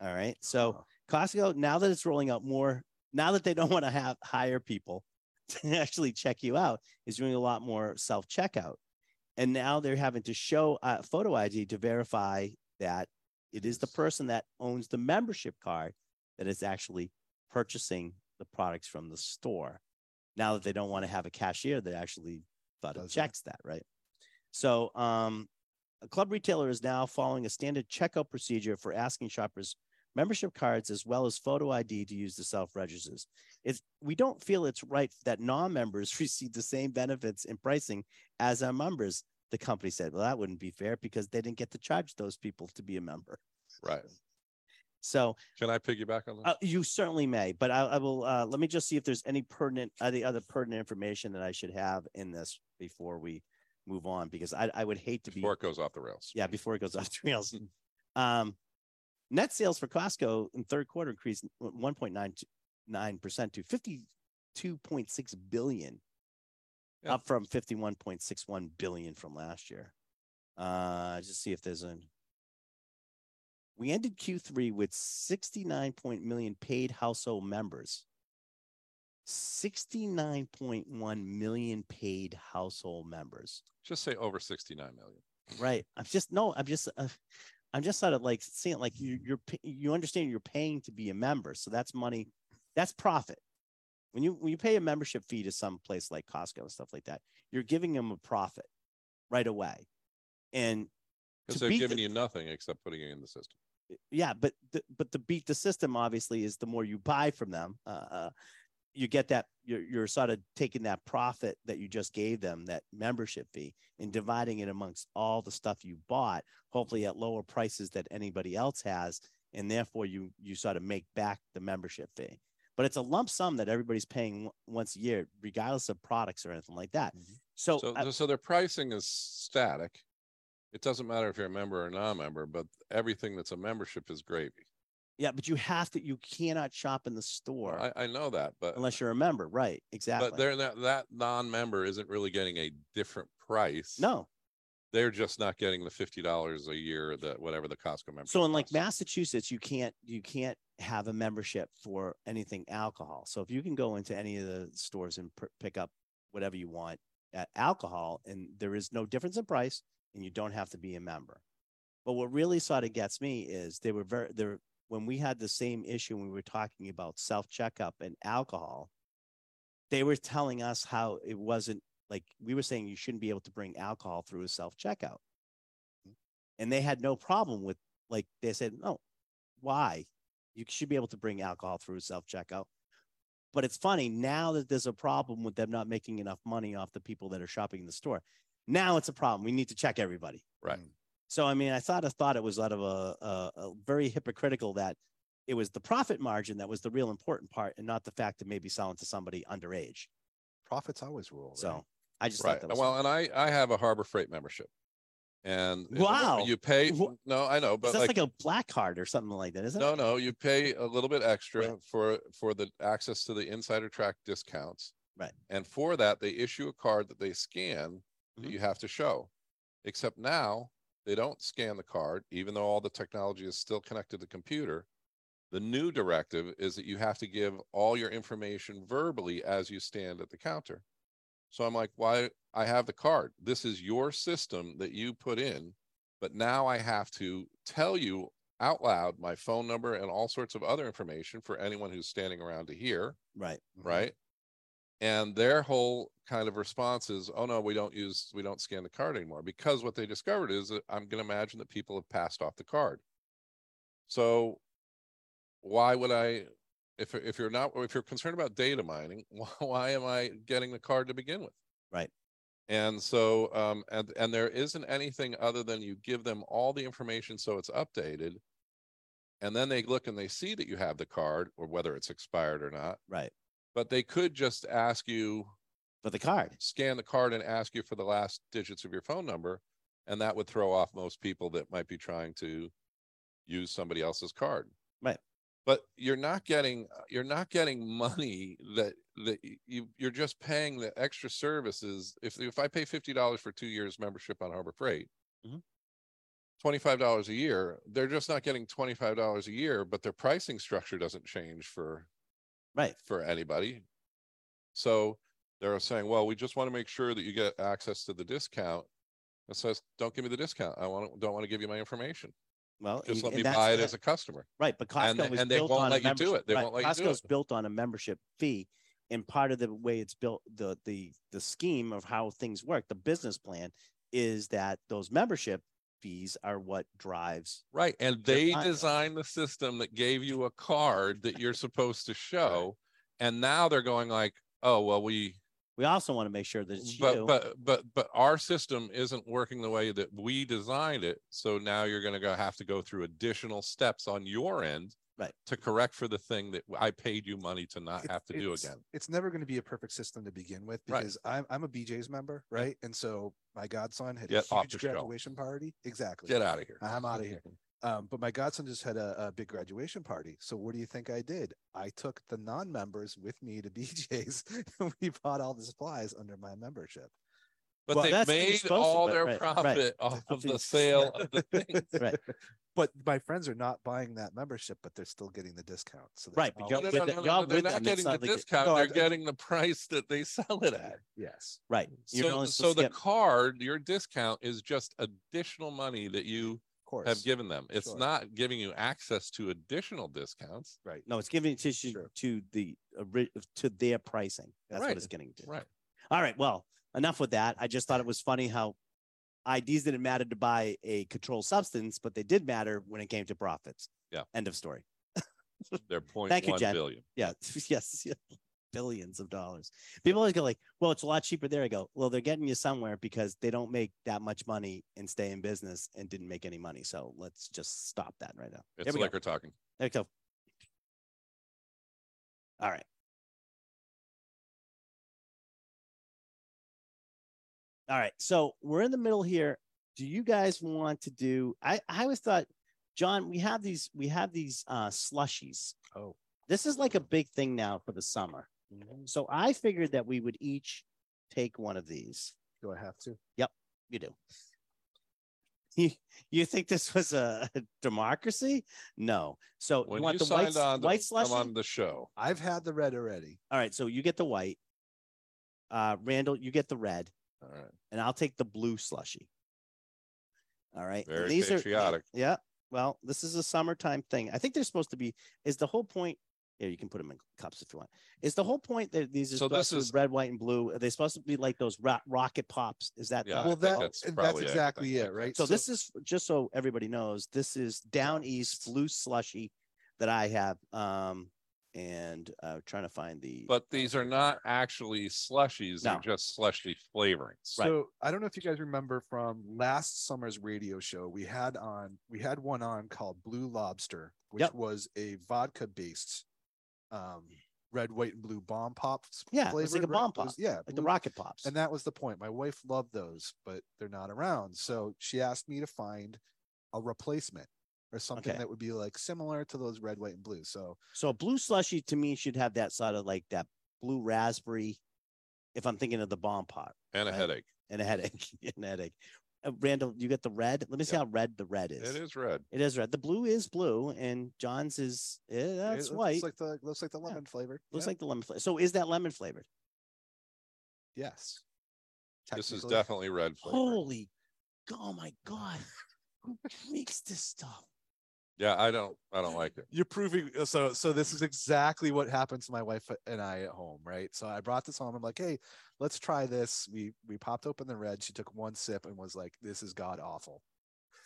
All right. So Costco, now that it's rolling out more, now that they don't want to have hire people to actually check you out, is doing a lot more self checkout. And now they're having to show uh, photo ID to verify that it is the person that owns the membership card that is actually purchasing the products from the store. Now that they don't want to have a cashier that actually thought it Does that. checks that, right? So, um, a club retailer is now following a standard checkout procedure for asking shoppers membership cards as well as photo ID to use the self registers. We don't feel it's right that non-members receive the same benefits and pricing as our members. The company said, "Well, that wouldn't be fair because they didn't get to charge those people to be a member." Right. So Can I piggyback on that? uh, you certainly may, but I, I will. Uh, let me just see if there's any pertinent, any other pertinent information that I should have in this before we move on, because I, I would hate to be Before it goes off the rails. yeah, before it goes off the rails. Um, net sales for Costco in third quarter increased 1.99 percent to 52.6 billion, Yeah. up from 51.61 billion from last year. Uh, just see if there's an. We ended Q3 with 69 point million paid household members. 69.1 million paid household members. Just say over 69 million. Right. I'm just no. I'm just. Uh, I'm just sort of like seeing like you, you're you understand you're paying to be a member, so that's money, that's profit. When you when you pay a membership fee to some place like Costco and stuff like that, you're giving them a profit right away, and Because they're giving the- you nothing except putting it in the system. Yeah, but the, but to beat the system obviously is the more you buy from them, uh, uh, you get that you're you're sort of taking that profit that you just gave them that membership fee and dividing it amongst all the stuff you bought, hopefully at lower prices that anybody else has, and therefore you you sort of make back the membership fee. But it's a lump sum that everybody's paying once a year, regardless of products or anything like that. Mhm. So, So, I- so their pricing is static. It doesn't matter if you're a member or non-member, but everything that's a membership is gravy. yeah, but you have to, you cannot shop in the store I, I know that, but unless you're a member, right? Exactly. but they're not, that non-member isn't really getting a different price. no, they're just not getting the fifty dollars a year that whatever the Costco membership. So in like costs. Massachusetts, you can't you can't have a membership for anything alcohol. So if you can go into any of the stores and pr- pick up whatever you want at alcohol, and there is no difference in price, and you don't have to be a member. But what really sort of gets me is they were very there when we had the same issue when we were talking about self checkup and alcohol. They were telling us how it wasn't like we were saying you shouldn't be able to bring alcohol through a self checkout, and they had no problem with like they said no why you should be able to bring alcohol through a self checkout but it's funny now that there's a problem with them not making enough money off the people that are shopping in the store now it's a problem we need to check everybody right. Mm. so i mean i thought i thought it was out of a, a, a very hypocritical that it was the profit margin that was the real important part and not the fact that maybe selling to somebody underage Profits always rule. so i just Right. thought that was Well, and I I have a Harbor Freight membership, and Wow. you pay. No, I know, but that's like, like, a black card or something like that isn't no, it No, no, you pay a little bit extra Right. for for the access to the insider track discounts. Right. And for that, they issue a card that they scan that Mhm. you have to show. Except now they don't scan the card, even though all the technology is still connected to the computer. The new directive is that you have to give all your information verbally as you stand at the counter. So I'm like, why? I have the card. This is your system that you put in, but now I have to tell you out loud my phone number and all sorts of other information for anyone who's standing around to hear, right right? And their whole kind of response is, "Oh no, we don't use we don't scan the card anymore." Because what they discovered is that I'm going to imagine that people have passed off the card. So why would I if if you're not if you're concerned about data mining, why, why am I getting the card to begin with? Right. And so um and and there isn't anything other than you give them all the information so it's updated. And then they look and they see that you have the card or whether it's expired or not. Right. But they could just ask you For the card. scan the card and ask you for the last digits of your phone number and that would throw off most people that might be trying to use somebody else's card Right. but you're not getting you're not getting money that that you you're just paying the extra services if if i pay $50 for two years membership on harbor freight Mhm. $25 a year they're just not getting $25 a year but their pricing structure doesn't change for Right. for anybody. So they're saying, well, we just want to make sure that you get access to the discount. It says, don't give me the discount. I want to, don't want to give you my information. Well, Just let me buy it as a customer. Right, but Costco and they- was and they built won't on a let you do membership- it. They right, won't let you do Costco's it. built on a membership fee, and part of the way it's built, the the the scheme of how things work, the business plan is that those membership fees are what drives. Right. And they designed the system that gave you a card that you're supposed to show. And now they're going like, oh, well, we We also want to make sure that it's but you. but but but our system isn't working the way that we designed it so now you're going to go have to go through additional steps on your end Right. to correct for the thing that i paid you money to not It's- have to do again It's never going to be a perfect system to begin with Right. because I'm I'm a BJ's member, right? And so my godson had Get a huge the shelf. graduation party. Exactly. get out of here I'm out of here. Um, but my godson just had a, a big graduation party. So what do you think I did? I took the non-members with me to BJ's and we bought all the supplies under my membership. but Well, they that's what made all their right, right. profit off of the sale of the things. Right. But my friends are not buying that membership, but they're still getting the discount. So Right, but you're no, no, no, the- no, y'all no, they're not getting the not like it- discount No, they're getting the price that they sell it at yes. right. You're so, so the card your discount is just additional money that you course. have given them it's Sure. not giving you access to additional discounts right. no, it's giving it to you Sure. to the to their pricing. That's Right. what it's getting to. right All right. Well, enough with that. I just thought it was funny how IDs didn't matter to buy a controlled substance, but they did matter when it came to profits. Yeah. End of story. they're point Thank you, one Jen. billion. Yeah. yes. yeah. Billions of dollars. People always go like, well, it's a lot cheaper there. I go, well, they're getting you somewhere because they don't make that much money and stay in business and didn't make any money. So let's just stop that right now. It's There we go. talking. There we go. All right. All right. So we're in the middle here. Do you guys want to do? I I always thought, John, we have these we have these uh slushies. Oh. This is like a big thing now for the summer. So I figured that we would each take one of these. Do I have to? Yep, you do. You, you think this was a democracy? No. So When you want you the signed white, on to white come slushy? on the show, I've had the red already. All right, so you get the white. Uh, Randall, you get the red, all right, and I'll take the blue slushy. All right. and Very these are- patriotic. yeah. Well, this is a summertime thing. I think they're supposed to be. Is the whole point? Yeah, you can put them in cups if you want. Is the whole point that these are So supposed this to be is- red, white, and blue? Are they supposed to be like those ro- rocket pops? Is that Yeah, the- well, that, that's that's probably it. exactly it, right? it. So this is just so everybody knows, this is down east blue slushy that I have. Um, and uh, trying to find the. but these are not actually slushies; No. they're just slushy flavorings. So I don't know if you guys remember from last summer's radio show, we had on we had one on called Blue Lobster, which Yep. was a vodka based um red, white, and blue bomb pops. Yeah, it was like a bomb It was- pop, yeah, like the rocket pops. And that was the point. My wife loved those, but they're not around. So she asked me to find a replacement or something Okay. that would be like similar to those red, white, and blue. So So a blue slushy to me should have that sort of like that blue raspberry. If I'm thinking of the bomb pot and a headache. and a headache, and a headache. Uh, Randall, you get the red. Let me see Yeah. how red the red is. It is red. It is red. The blue is blue, and John's is eh, it that's looks white. like the looks like the Yeah. lemon flavor. Looks Yeah. like the lemon flavor. So is that lemon flavored? yes. This is definitely red flavor. Holy, oh my god! Who makes this stuff? Yeah, I don't I don't like it. You're proving uh, so. So this is exactly what happened to my wife and I at home, right? So I brought this home. I'm like, hey, let's try this. We we popped open the red. She took one sip and was like, this is god awful.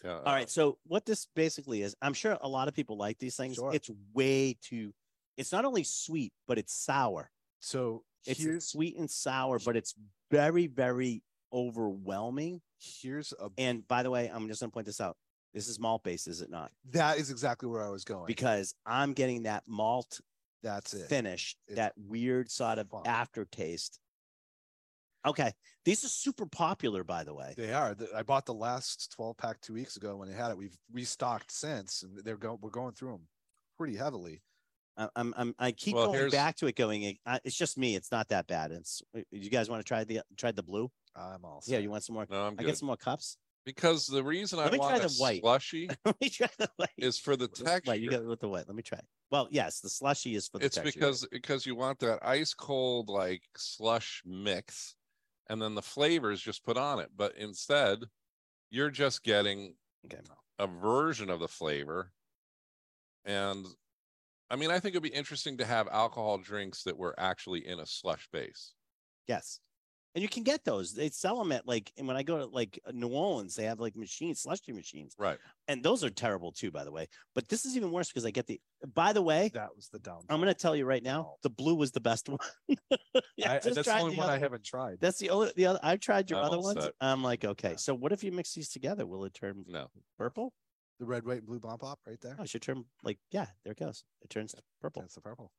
Yeah. All right. So what this basically is, I'm sure a lot of people like these things. Sure. It's way too. It's not only sweet, but it's sour. So It's here's sweet and sour, but it's very, very overwhelming. here's a And by the way, I'm just gonna point this out. This is malt based, is it not? that is exactly where I was going. Because I'm getting that malt that's it. finish, It's that weird sort of fun. aftertaste. Okay, these are super popular, by the way. They are. I bought the last 12 pack two weeks ago when they had it. We've restocked since, and they're going. We're going through them pretty heavily. I- I'm, I'm, I keep Well, going here's- back to it, going. uh, It's just me. It's not that bad. It's. uh, You guys want to try the try the blue? I'm all. Yeah, you want some more? No, I'm good. I get some more cups. Because the reason I me want try a the white. slushy Let me try the white. is for the texture. Wait, you got with the white. Let me try. Well, yes, the slushy is for the it's texture. because because you want that ice cold like slush mix and then the flavors just put on it but instead you're just getting Okay. a version of the flavor and i mean i think it'd be interesting to have alcohol drinks that were actually in a slush base Yes. And you can get those. They sell them at like, and when I go to like uh, New Orleans, they have like machines, slushy machines. right And those are terrible too, by the way. But this is even worse because I get the, by the way, That was the down. I'm going to tell you right now, the blue was the best one. Yeah, I, that's the only the one I haven't tried. That's the only, the other, I've tried your I'm other ones. set. I'm like, okay, Yeah. so what if you mix these together? Will it turn no purple? The red, white, and blue bomb pop right there. Oh, it should turn like, yeah, there it goes. It turns purple. That's the purple.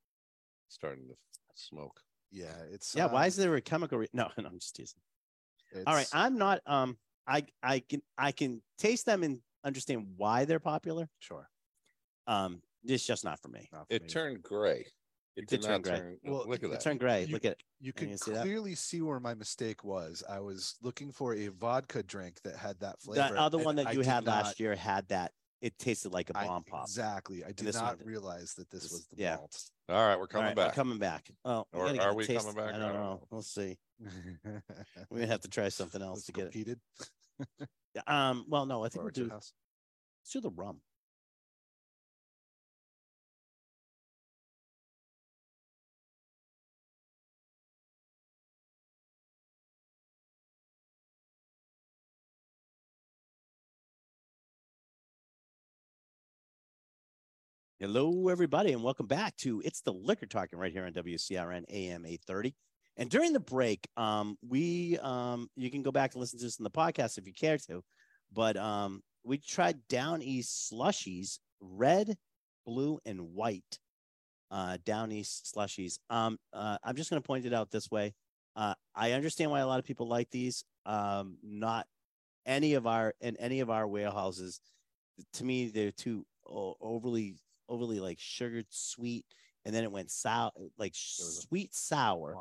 starting to smoke Yeah, it's. Yeah. Why uh, is there a chemical? Re- no, no, I'm just teasing. All right, I'm not. Um, I I can I can taste them and understand why they're popular. sure. Um, it's just not for me. not for it me. turned gray it did did turn gray. turn Well, look at that. It turned gray. You- Look at it. You Can could you see clearly see where my mistake was. I was looking for a vodka drink that had that flavor. The other one that you did had not- last year had that. It tasted like a bomb pop. Exactly. I did this one not realize that this This- was the yeah. malt. all right we're coming right, we're back coming back. Oh, Or are we taste- coming back? I I don't don't know. know. We'll see. We're gonna have to try something else Let's to go get it. heated. Yeah, Um. Well, no, I think or we'll at your do. Let's do the rum. Hello, everybody, and welcome back to It's the Liquor Talking right here on WCRN AM 830. And during the break, um, we um, you can go back and listen to this in the podcast if you care to, but um, we tried Down East slushies, red, blue, and white. Uh, Down East slushies. Um, uh, I'm just going to point it out this way. Uh, I understand why a lot of people like these. Um, not any of our in any of our warehouses. To me, they're too overly overly like sugared sweet, and then it went sour like sweet sour.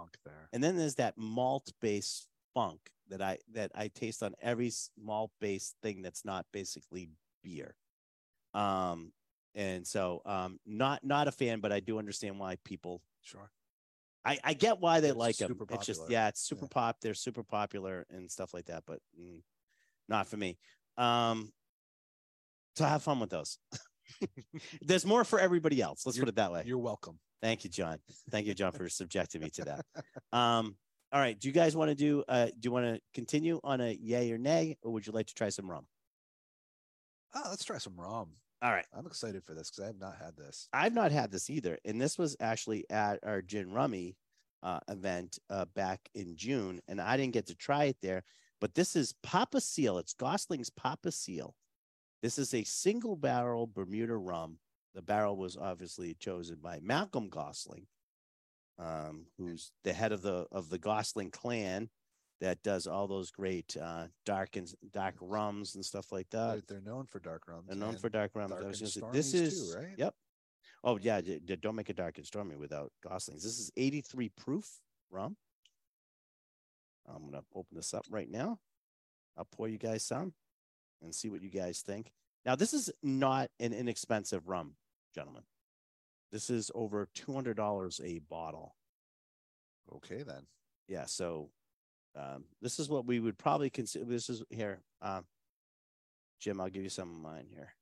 And then there's that malt based funk that I that I taste on every malt based thing that's not basically beer. Um and so um not not a fan, but I do understand why people Sure. I, I get why they It's like them. super It's just yeah, it's super pop. They're super popular and stuff like that, but mm, not for me. Um so have fun with those. There's more for everybody else. Let's You're- put it that way. You're welcome. Thank you, John. Thank you, John, for subjecting me to that. Um, all right. Do you guys want to do uh do you want to continue on a yay or nay, or would you like to try some rum? Oh, let's try some rum. All right. I'm excited for this because I have not had this. I've not had this either. And this was actually at our gin rummy uh event uh back in June, and I didn't get to try it there. But this is Papa Seal. It's Gosling's Papa Seal. This is a single barrel Bermuda rum. The barrel was obviously chosen by Malcolm Gosling, um, who's the head of the of the Gosling clan that does all those great uh, dark and dark rums and stuff like that. they're, they're known for dark rums. They're known for dark rums. dark I was gonna say, this is too, right? Yep. Oh yeah, don't make it dark and stormy without Goslings. This is 83 proof rum. I'm gonna open this up right now. I'll pour you guys some and see what you guys think. Now, this is not an inexpensive rum, gentlemen. This is over $200 a bottle. Okay then. Yeah, so um, this is what we would probably consider. This is here, um, Jim. I'll give you some of mine here.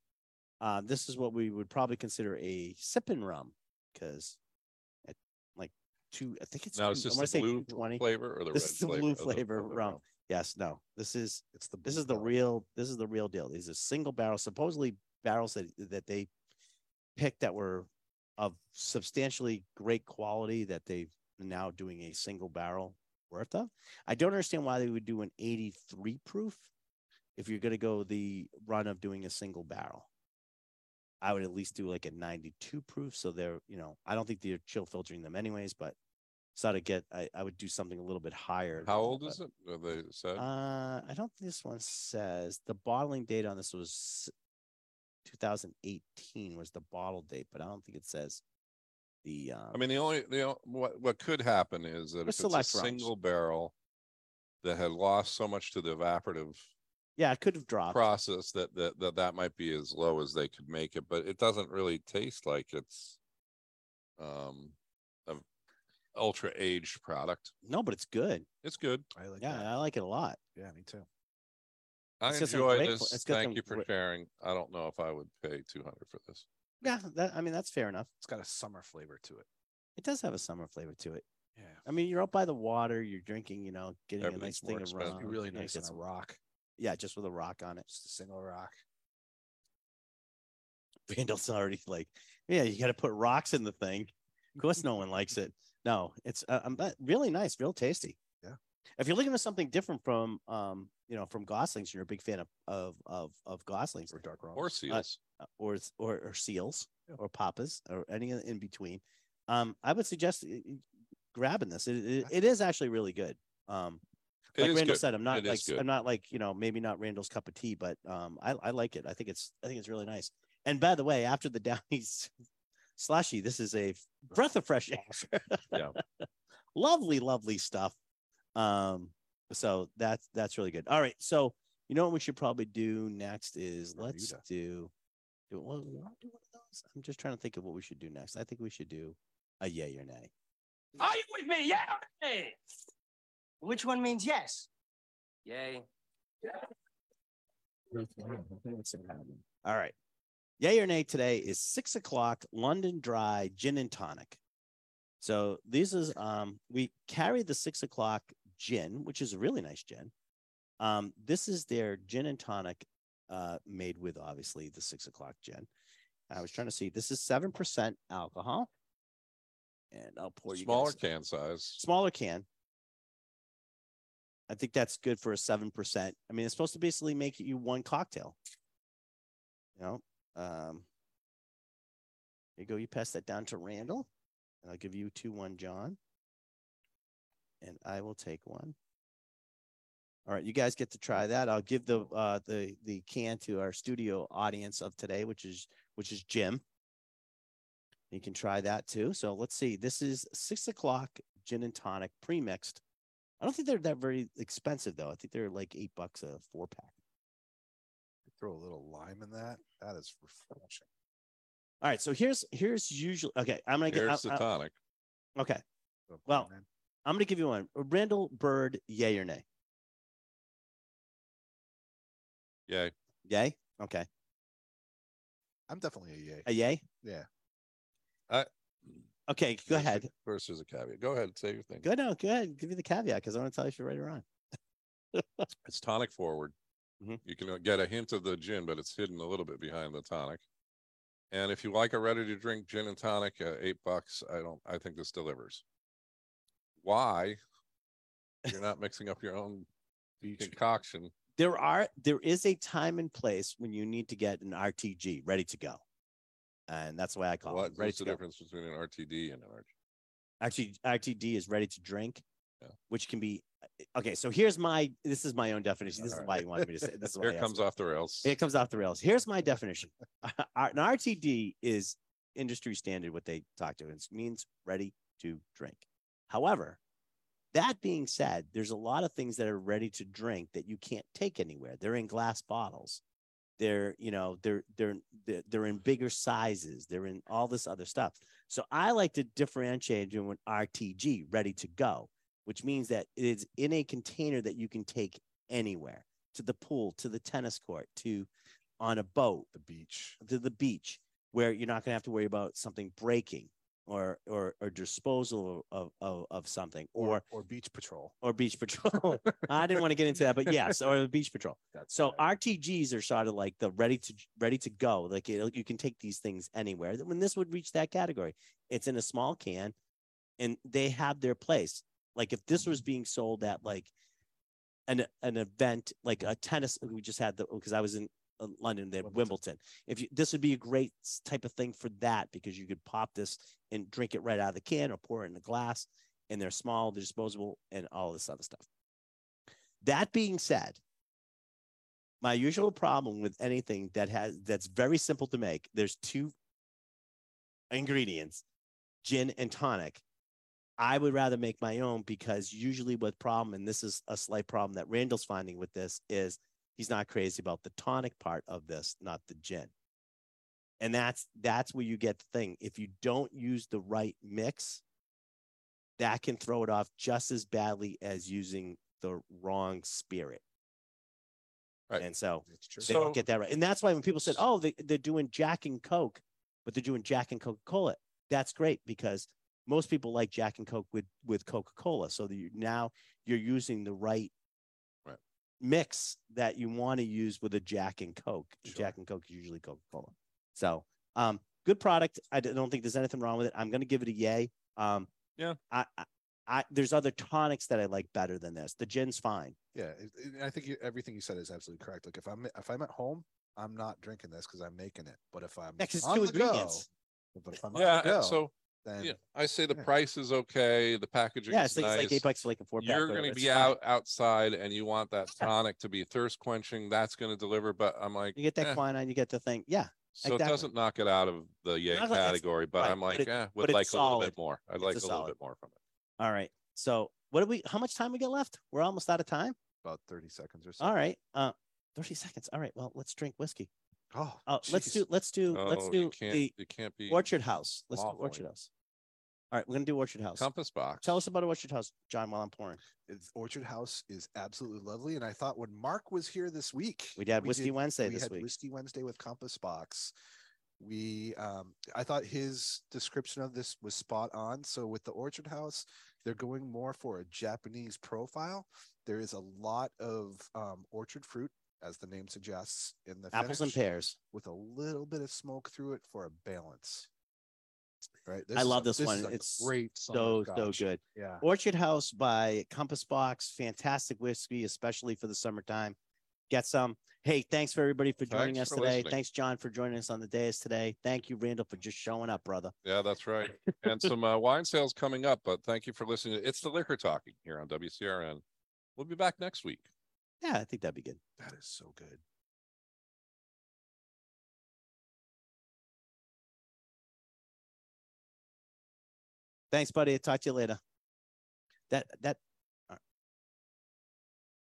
Uh, this is what we would probably consider a sipping rum because at like two, I think it's Now it's two- I just wanna the say blue 220. flavor or the This red is the flavor blue of the- flavor of rum. Yes, no, this is It's the this is the real this is the real deal. These are single barrel, supposedly barrels that that they picked that were of substantially great quality that they've now doing a single barrel worth of. I don't understand why they would do an 83 proof if you're going to go the run of doing a single barrel. I would at least do like a 92 proof. So they're, you know, I don't think they're chill filtering them anyways, but so to get, I, I would do something a little bit higher. How old is it? Have They said uh, I don't think this one says the bottling date on this was 2018 was the bottle date, but I don't think it says the. Um, I mean, the only the what what could happen is that if it's a select rums. single barrel that had lost so much to the evaporative yeah, it could have dropped. process that that that that might be as low as they could make it, but it doesn't really taste like it's um ultra aged product. No, but it's good. It's good. I like Yeah, that. I like it a lot. Yeah, me too. I It's got some enjoy great this. it's Thank some you for great- sharing. I don't know if I would pay two hundred for this. Yeah, that I mean that's fair enough. It's got a summer flavor to it. It does have a summer flavor to it. Yeah. I mean, you're out by the water, you're drinking, you know, getting a nice thing of rum. Really nice get on a rock. Yeah, just with a rock on it. Just a single rock. Randall's already like, yeah, you got to put rocks in the thing. Of course, no one likes it. No, it's uh, um, really nice, real tasty. Yeah. If you're looking for something different from, um, you know, from Goslings, you're a big fan of of of, of Goslings Or dark rum. Or seals. uh, or or or seals or papas or any in between. Um, I would suggest uh, uh, grabbing this. It, it, it is actually really good. Um, It like Randall good. said, I'm not It is like. I'm not like you know maybe not Randall's cup of tea, but um, I I like it. I think it's I think it's really nice. And by the way, after the Down East slushy, this is a breath of fresh air. Yeah. lovely, lovely stuff. Um, so that's that's really good. All right, so you know what we should probably do next is let's do. Do, well, we do one of those? I'm just trying to think of what we should do next. I think we should do a yay or nay. Are you with me? Yeah. or nay? Which one means yes? Yay. All right. Yay or nay today is six o'clock London Dry Gin and Tonic. So this is um we carry the six o'clock gin, which is a really nice gin. Um, this is their gin and tonic uh made with obviously the six o'clock gin. I was trying to see this is seven percent alcohol. And I'll pour you Smaller can size. smaller can. I think that's good for a seven percent. I mean, it's supposed to basically make you one cocktail. You know, um, you go. You pass that down to Randall, and I'll give you two one, John, and I will take one. All right, you guys get to try that. I'll give the uh, the the can to our studio audience of today, which is which is Jim. You can try that too. So let's see. This is six o'clock gin and tonic pre-mixed. I don't think they're that very expensive though. I think they're like eight bucks a four pack. Throw a little lime in that. That is refreshing. All right. So here's here's usually okay. I'm gonna get Here's the I- I- tonic. okay. Well, man, I'm gonna give you one. Randall Bird, yay or nay? Yay. Yay. Okay. I'm definitely a yay. A yay. Yeah. I. Okay. Go ahead. First, there's a caveat. Go ahead, and say your thing. Go no. Go ahead. Give you the caveat because I want to tell you if you're right or wrong. It's tonic forward. Mhm. You can uh, get a hint of the gin, but it's hidden a little bit behind the tonic. And if you like a ready to drink gin and tonic, uh, eight bucks, I don't, I think this delivers. Why? You're not mixing up your own concoction. There are there is a time and place when you need to get an RTG ready to go, and that's why I call What, it ready what's the go. difference between an RTD and an RTD? Actually, RTD is ready to drink, Yeah. which can be okay. So here's my this is my own definition. This is Alright. why you wanted me to say this. Is why Here it comes off the rails. It comes off the rails. Here's my definition. An RTD is industry standard. What they talk to it means ready to drink. However, that being said, there's a lot of things that are ready to drink that you can't take anywhere. They're in glass bottles. They're, you know, they're they're they're, they're in bigger sizes. They're in all this other stuff. So I like to differentiate between RTG, ready to go, which means that it is in a container that you can take anywhere to the pool, to the tennis court, to on a boat The beach. to the beach where you're not going to have to worry about something breaking or or or disposal of of, of something or or beach patrol. or beach patrol. I didn't want to get into that, but yes, or the beach patrol. That's So right. RTGs are sort of like the ready to ready to go. Like you, you can take these things anywhere. When this would reach that category, it's in a small can, and they have their place. Like if this was being sold at like an an event, like a tennis, we just had the because I was in uh, London, they had Wimbledon. Wimbledon. If you this would be a great type of thing for that because you could pop this and drink it right out of the can or pour it in a glass, and they're small, they're disposable, and all this other stuff. That being said, my usual problem with anything that has that's very simple to make, there's two ingredients, gin and tonic. I would rather make my own because usually with problem, and this is a slight problem that Randall's finding with this, is he's not crazy about the tonic part of this, not the gin. And that's that's where you get the thing. If you don't use the right mix, that can throw it off just as badly as using the wrong spirit. Right. And so they So- don't get that right. And that's why when people said, "Oh, they, they're doing Jack and Coke," but they're doing Jack and Coca Cola, that's great because most people like Jack and Coke with with Coca Cola. So that you, now you're using the right, Right. mix that you want to use with a Jack and Coke. Sure. Jack and Coke is usually Coca Cola. So, um, good product. I don't think there's anything wrong with it. I'm going to give it a yay. Um, Yeah. I, I, I there's other tonics that I like better than this. The gin's fine. Yeah, it- it- I think you, everything you said is absolutely correct. Like if I'm if I'm at home, I'm not drinking this because I'm making it. But if I'm Yeah, 'cause it's on two the go- ingredients. but if I'm on Yeah. the go, and So then yeah, I say the yeah. price is okay. The packaging Yeah, is it's like, it's like eight bucks for like a four pack. You're going to be fine. out outside and you want that tonic to be thirst quenching. That's going to deliver. But I'm like, You get that eh. quinine, you get the thing. Yeah, so it doesn't knock it out of the yay like category. But right, I'm but like, it- eh, would it's like a little bit more. I'd It's like a a, little bit more from it. All right. So what do we? How much time we got left? We're almost out of time. about 30 seconds or so. All right. Uh, thirty seconds. All right. Well, let's drink whiskey. Oh, Uh, let's jeez. do. Let's do. let's Oh, do you can't, the you can't be Orchard House. Let's do. Orchard House. All right, we're gonna do Orchard House. compass box. Tell us about Orchard House, John, while I'm pouring. It's, Orchard House is absolutely lovely, and I thought when Mark was here this week, We had Whiskey did- Wednesday we this had week. Whiskey Wednesday with Compass Box. We, um, I thought his description of this was spot on. So with the Orchard House, they're going more for a Japanese profile. There is a lot of um, orchard fruit, as the name suggests, in the Apples and finish, pears. with a little bit of smoke through it for a balance. Right. I is love a- this is one. It's great So summer so scotch. good. Yeah. Orchard House by Compass Box. Fantastic whiskey, especially for the summertime. Get some. Hey, thanks for everybody for joining Thanks us for today. listening. Thanks, John, for joining us on the dais today. Thank you, Randall, for just showing up, brother. Yeah, that's right. and some uh, wine sales coming up. But thank you for listening. It's the liquor talking here on WCRN. We'll be back next week. Yeah, I think that'd be good. That is so good. Thanks, buddy. Talk to you later. That that uh,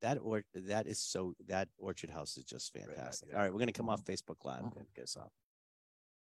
that or that is so that Orchard House is just Right, fantastic. yeah. All right, we're gonna come off Facebook Live and get us off.